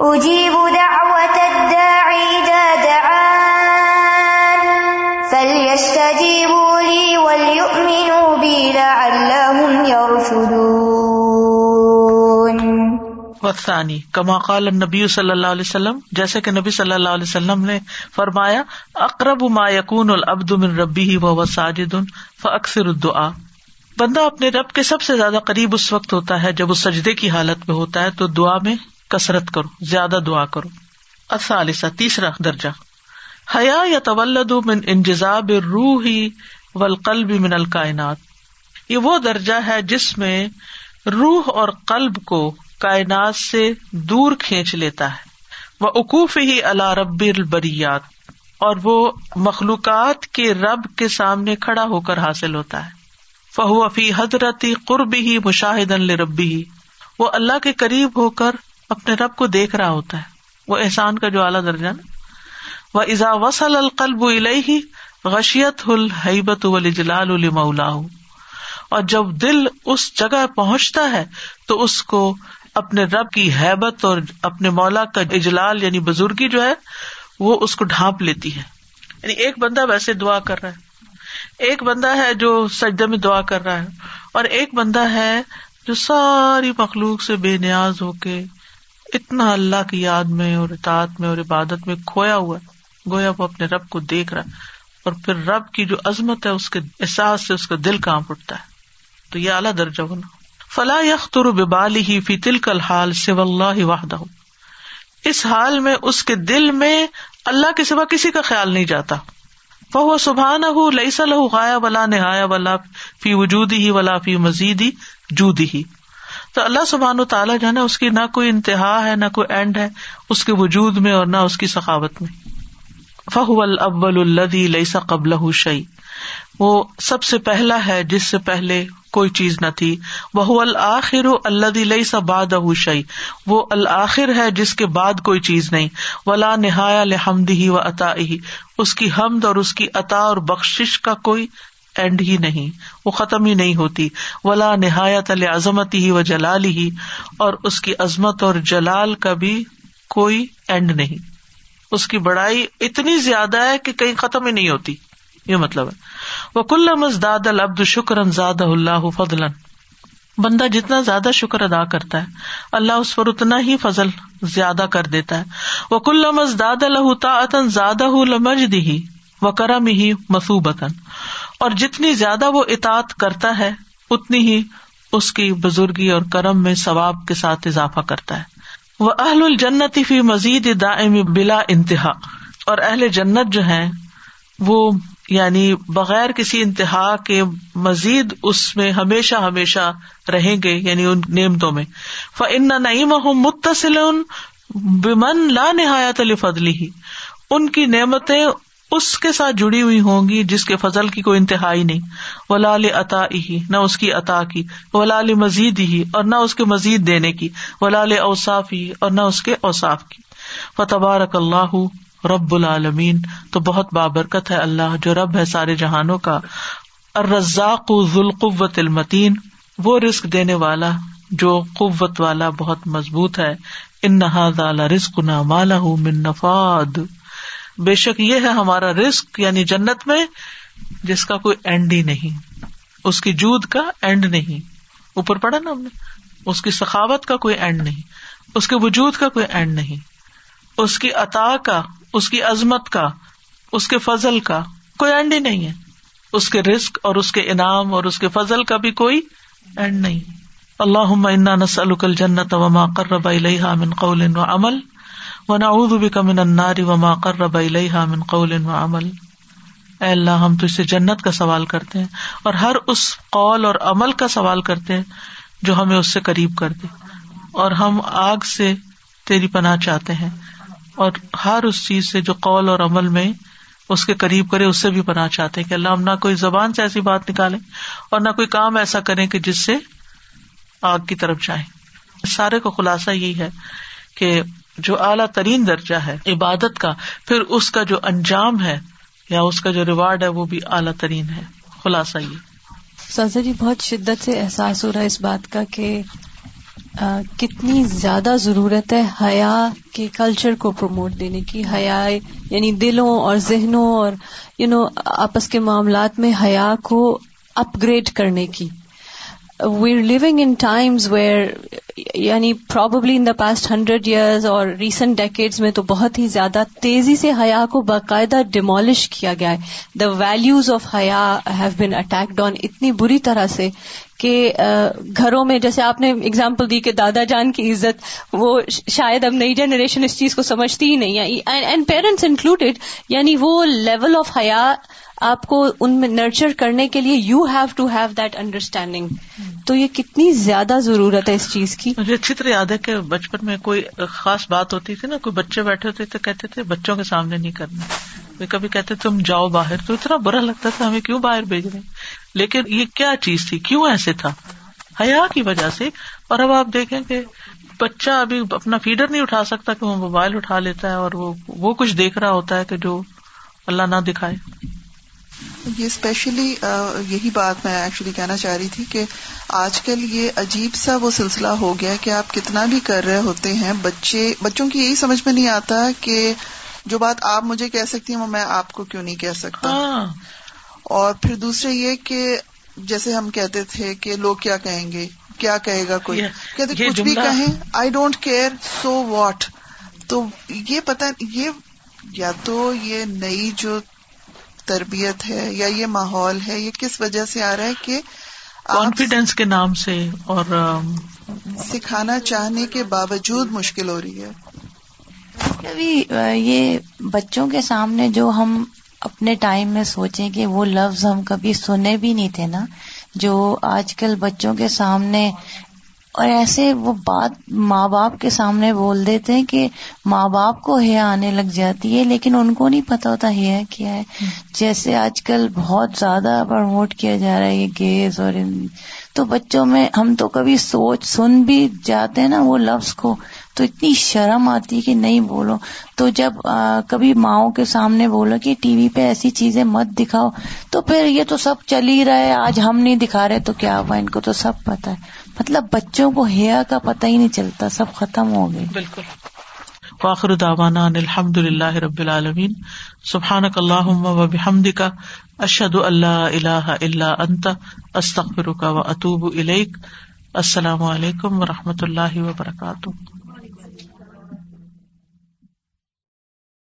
اجیب دعوت الداعی اذا دعان. فلیستجیبوا لی ولیؤمنوا بی لعلهم يرشدون. وثانی کما قال النبی صلی اللہ علیہ وسلم، جیسے کہ نبی صلی اللہ علیہ وسلم نے فرمایا، اقرب ما یکون العبد من ربه وهو ساجد، فاکثر الدعاء. بندہ اپنے رب کے سب سے زیادہ قریب اس وقت ہوتا ہے جب وہ سجدے کی حالت میں ہوتا ہے تو دعا میں کسرت کرو، زیادہ دعا کرو۔ اصالسا تیسرا درجہ۔ حیا یا طولد من انجزاب روح ہی ولقلب من الکائنات۔ یہ وہ درجہ ہے جس میں روح اور قلب کو کائنات سے دور کھینچ لیتا ہے۔ وہ اقوف ہی اللہ رب البریات۔ اور وہ مخلوقات کے رب کے سامنے کھڑا ہو کر حاصل ہوتا ہے۔ فہو فی حضرتی قرب ہی مشاہد ربی ہی وہ اللہ کے قریب ہو کر اپنے رب کو دیکھ رہا ہوتا ہے۔ وہ احسان کا جو اعلیٰ درجہ نا۔ وہ ازا وسل القلب ہی غشیت الحبت الجلال الملا اور جب دل اس جگہ پہنچتا ہے تو اس کو اپنے رب کی حیبت اور اپنے مولا کا اجلال یعنی بزرگی جو ہے وہ اس کو ڈھانپ لیتی ہے۔ یعنی ایک بندہ ویسے دعا کر رہا ہے۔ ایک بندہ ہے جو سجدے میں دعا کر رہا ہے اور ایک بندہ ہے جو ساری مخلوق سے بے نیاز ہو کے اتنا اللہ کی یاد میں اور اطاعت میں اور عبادت میں کھویا ہوا ہے۔ گویا وہ اپنے رب کو دیکھ رہا ہے اور پھر رب کی جو عظمت ہے، اس کے احساس سے اس کا دل کام اٹھتا ہے۔ تو یہ اعلیٰ درجہ ہونا۔ فلاح یختر ببالی ہی فی تل کل حال سو اللہ واہدہ اس حال میں اس کے دل میں اللہ کے سوا کسی کا خیال نہیں جاتا۔ وہ سبحان ہُ لئی لہ غایا ولا نہایا ولا فی وجود ہی ولا فی مزید ہی جود ہی تو اللہ سبحان و تعالیٰ جو ہے نا، اس کی نہ کوئی انتہا ہے، نہ کوئی اینڈ ہے اس کے وجود میں اور نہ اس کی ثقافت میں۔ فہ ابل الدی لئیسا قبل شعی وہ سب سے پہلا ہے جس سے پہلے کوئی چیز نہ تھی۔ وہ الآخر اللہ لئی سا باد شعی وہ الآخر ہے جس کے بعد کوئی چیز نہیں۔ ولا نہایا لحمد ہی و عطا ہی اس کی حمد اور اس کی عطا اور بخش کا کوئی اینڈ ہی نہیں۔ وہ ختم ہی نہیں ہوتی۔ ولا نہایت عظمت ہی و جلال ہی اور اس کی عظمت اور جلال کا بھی کوئی اینڈ نہیں۔ اس کی بڑائی اتنی زیادہ ہے کہ کہیں ختم ہی نہیں ہوتی۔ یہ مطلب ہے۔ وہ کل مزداد العبد شکر زاد اللہ فضل بندہ جتنا زیادہ شکر ادا کرتا ہے، اللہ اس پر اتنا ہی فضل زیادہ کر دیتا ہے۔ وہ کل مزداد الحتا زیادہ لمج دی و کرم ہی مسوبتن اور جتنی زیادہ وہ اطاط کرتا ہے، اتنی ہی اس کی بزرگی اور کرم میں ثواب کے ساتھ اضافہ کرتا ہے۔ وہ اہل الجنت فی مزید دائم بلا انتہا۔ اور اہل جنت جو ہے وہ یعنی بغیر کسی انتہا کے مزید اس میں ہمیشہ ہمیشہ رہیں گے یعنی ان نعمتوں میں۔ فن نعیم متصل بمن لا نہایت فضلی ہی ان کی نعمتیں اس کے ساتھ جڑی ہوئی ہوں گی جس کے فضل کی کوئی انتہائی نہیں۔ وہ لال عطا ہی نہ اس کی عطا کی۔ وہ لال مزید ہی اور نہ اس کے مزید دینے کی۔ وہ لال اوساف ہی اور نہ اس کے اوساف کی۔ فتبارک اللہ رب العالمین تو بہت بابرکت ہے اللہ جو رب ہے سارے جہانوں کا۔ الرزاق ذوالقوت المتین، وہ رسک دینے والا جو قوت والا بہت مضبوط ہے۔ ان نہ رسک نہ مالا من نفاد۔ بے شک یہ ہے ہمارا رسک یعنی جنت میں، جس کا کوئی اینڈ ہی نہیں۔ اس کی جود کا اینڈ نہیں۔ اوپر پڑا نا ہم نے۔ اس کی سخاوت کا کوئی اینڈ نہیں۔ اس کے وجود کا کوئی اینڈ نہیں۔ اس کی عطا کا اس کی عظمت کا، اس کے فضل کا کوئی اینڈ ہی نہیں ہے۔ اس کے رسک اور اس کے انعام اور اس کے فضل کا بھی کوئی اینڈ نہیں۔ اللہ انا نسل جنت وما قرب الیہا من قول و عمل و نعوذ بک من النار وما قرب الیہا من قول و عمل۔ اے اللہ، ہم تجھ سے جنت کا سوال کرتے ہیں اور ہر اس قول اور عمل کا سوال کرتے ہیں جو ہمیں اس سے قریب کر دے اور ہم آگ سے تیری پناہ چاہتے ہیں۔ اور ہر اس چیز سے جو قول اور عمل میں اس کے قریب کرے، اس سے بھی پناہ چاہتے ہیں کہ اللہ ہم نہ کوئی زبان سے ایسی بات نکالیں اور نہ کوئی کام ایسا کریں کہ جس سے آگ کی طرف جائیں۔ سارے کا خلاصہ یہی ہے کہ جو اعلیٰ ترین درجہ ہے عبادت کا، پھر اس کا جو انجام ہے یا اس کا جو ریوارڈ ہے وہ بھی اعلیٰ ترین ہے۔ خلاصہ یہ سازا جی بہت شدت سے احساس ہو رہا ہے اس بات کا کہ کتنی زیادہ ضرورت ہے حیا کے کلچر کو پروموٹ دینے کی۔ حیا یعنی دلوں اور ذہنوں اور یو نو آپس کے معاملات میں حیا کو اپ گریڈ کرنے کی۔ We are living in times where یعنی probably in the past hundred years اور ریسنٹ ڈیکیڈز میں تو بہت ہی زیادہ تیزی سے حیا کو باقاعدہ ڈیمولش کیا گیا ہے۔ دا ویلوز آف حیا ہیو بین اٹیکڈ آن اتنی بری طرح سے کہ گھروں میں جیسے آپ نے اگزامپل دی کہ دادا جان کی عزت، وہ شاید اب نئی جنریشن اس چیز کو سمجھتی ہی نہیں ہے۔ اینڈ پیرنٹس انکلوڈیڈ یعنی وہ لیول آف حیا آپ کو ان میں نرچر کرنے کے لیے you have to have that understanding تو یہ کتنی زیادہ ضرورت ہے اس چیز کی۔ مجھے اچھی طرح یاد ہے کہ بچپن میں کوئی خاص بات ہوتی تھی نا، کوئی بچے بیٹھے ہوتے تھے، کہتے تھے بچوں کے سامنے نہیں کرنا۔ کبھی کہتے تم جاؤ باہر، تو اتنا برا لگتا تھا ہمیں کیوں باہر بھیج رہے لیکن یہ کیا چیز تھی؟ کیوں ایسے تھا؟ حیا کی وجہ سے۔ اور اب آپ دیکھیں کہ بچہ ابھی اپنا فیڈر نہیں اٹھا سکتا کہ وہ موبائل اٹھا لیتا ہے اور وہ کچھ دیکھ رہا ہوتا ہے کہ جو اللہ نہ دکھائے۔ یہ اسپیشلی یہی بات میں ایکچولی کہنا چاہ رہی تھی کہ آج کل یہ عجیب سا وہ سلسلہ ہو گیا کہ آپ کتنا بھی کر رہے ہوتے ہیں بچے بچوں کی یہی سمجھ میں نہیں آتا کہ جو بات آپ مجھے کہہ سکتی ہیں وہ میں آپ کو کیوں نہیں کہہ سکتا۔ ہاں۔ اور پھر دوسرے یہ کہ جیسے ہم کہتے تھے کہ لوگ کیا کہیں گے کیا کہے گا کوئی؟ کہتے کچھ بھی کہیں I don't care so what تو یہ پتا یہ یا تو یہ نئی جو تربیت ہے یا یہ ماحول ہے یہ کس وجہ سے آ رہا ہے کہ کانفیڈینس کے نام سے اور سکھانا چاہنے کے باوجود مشکل ہو رہی ہے۔ کبھی یہ بچوں کے سامنے جو ہم اپنے ٹائم میں سوچیں کہ وہ لفظ ہم کبھی سنے بھی نہیں تھے نا جو آج کل بچوں کے سامنے اور ایسے وہ بات ماں باپ کے سامنے بول دیتے ہیں کہ ماں باپ کو ہے آنے لگ جاتی ہے لیکن ان کو نہیں پتا ہوتا ہے کیا ہے۔ جیسے آج کل بہت زیادہ پروموٹ کیا جا رہا ہے یہ گیز اور تو بچوں میں ہم تو کبھی سوچ سن بھی جاتے ہیں نا وہ لفظ کو تو اتنی شرم آتی ہے کہ نہیں بولو۔ تو جب کبھی ماؤں کے سامنے بولو کہ ٹی وی پہ ایسی چیزیں مت دکھاؤ تو پھر یہ تو سب چل ہی رہا ہے آج ہم نہیں دکھا رہے تو کیا ہوا؟ ان کو تو سب پتا ہے۔ مطلب بچوں کو حیا کا پتہ ہی نہیں چلتا، سب ختم ہو گئے۔ بالکل۔ فاخر داوانا الحمد للہ رب العالمین۔ سبحان اللہ و بحمد کا اشد اللہ اللہ اللہ انت استخر کا و اطوب السلام علیکم و رحمۃ اللہ وبرکاتہ۔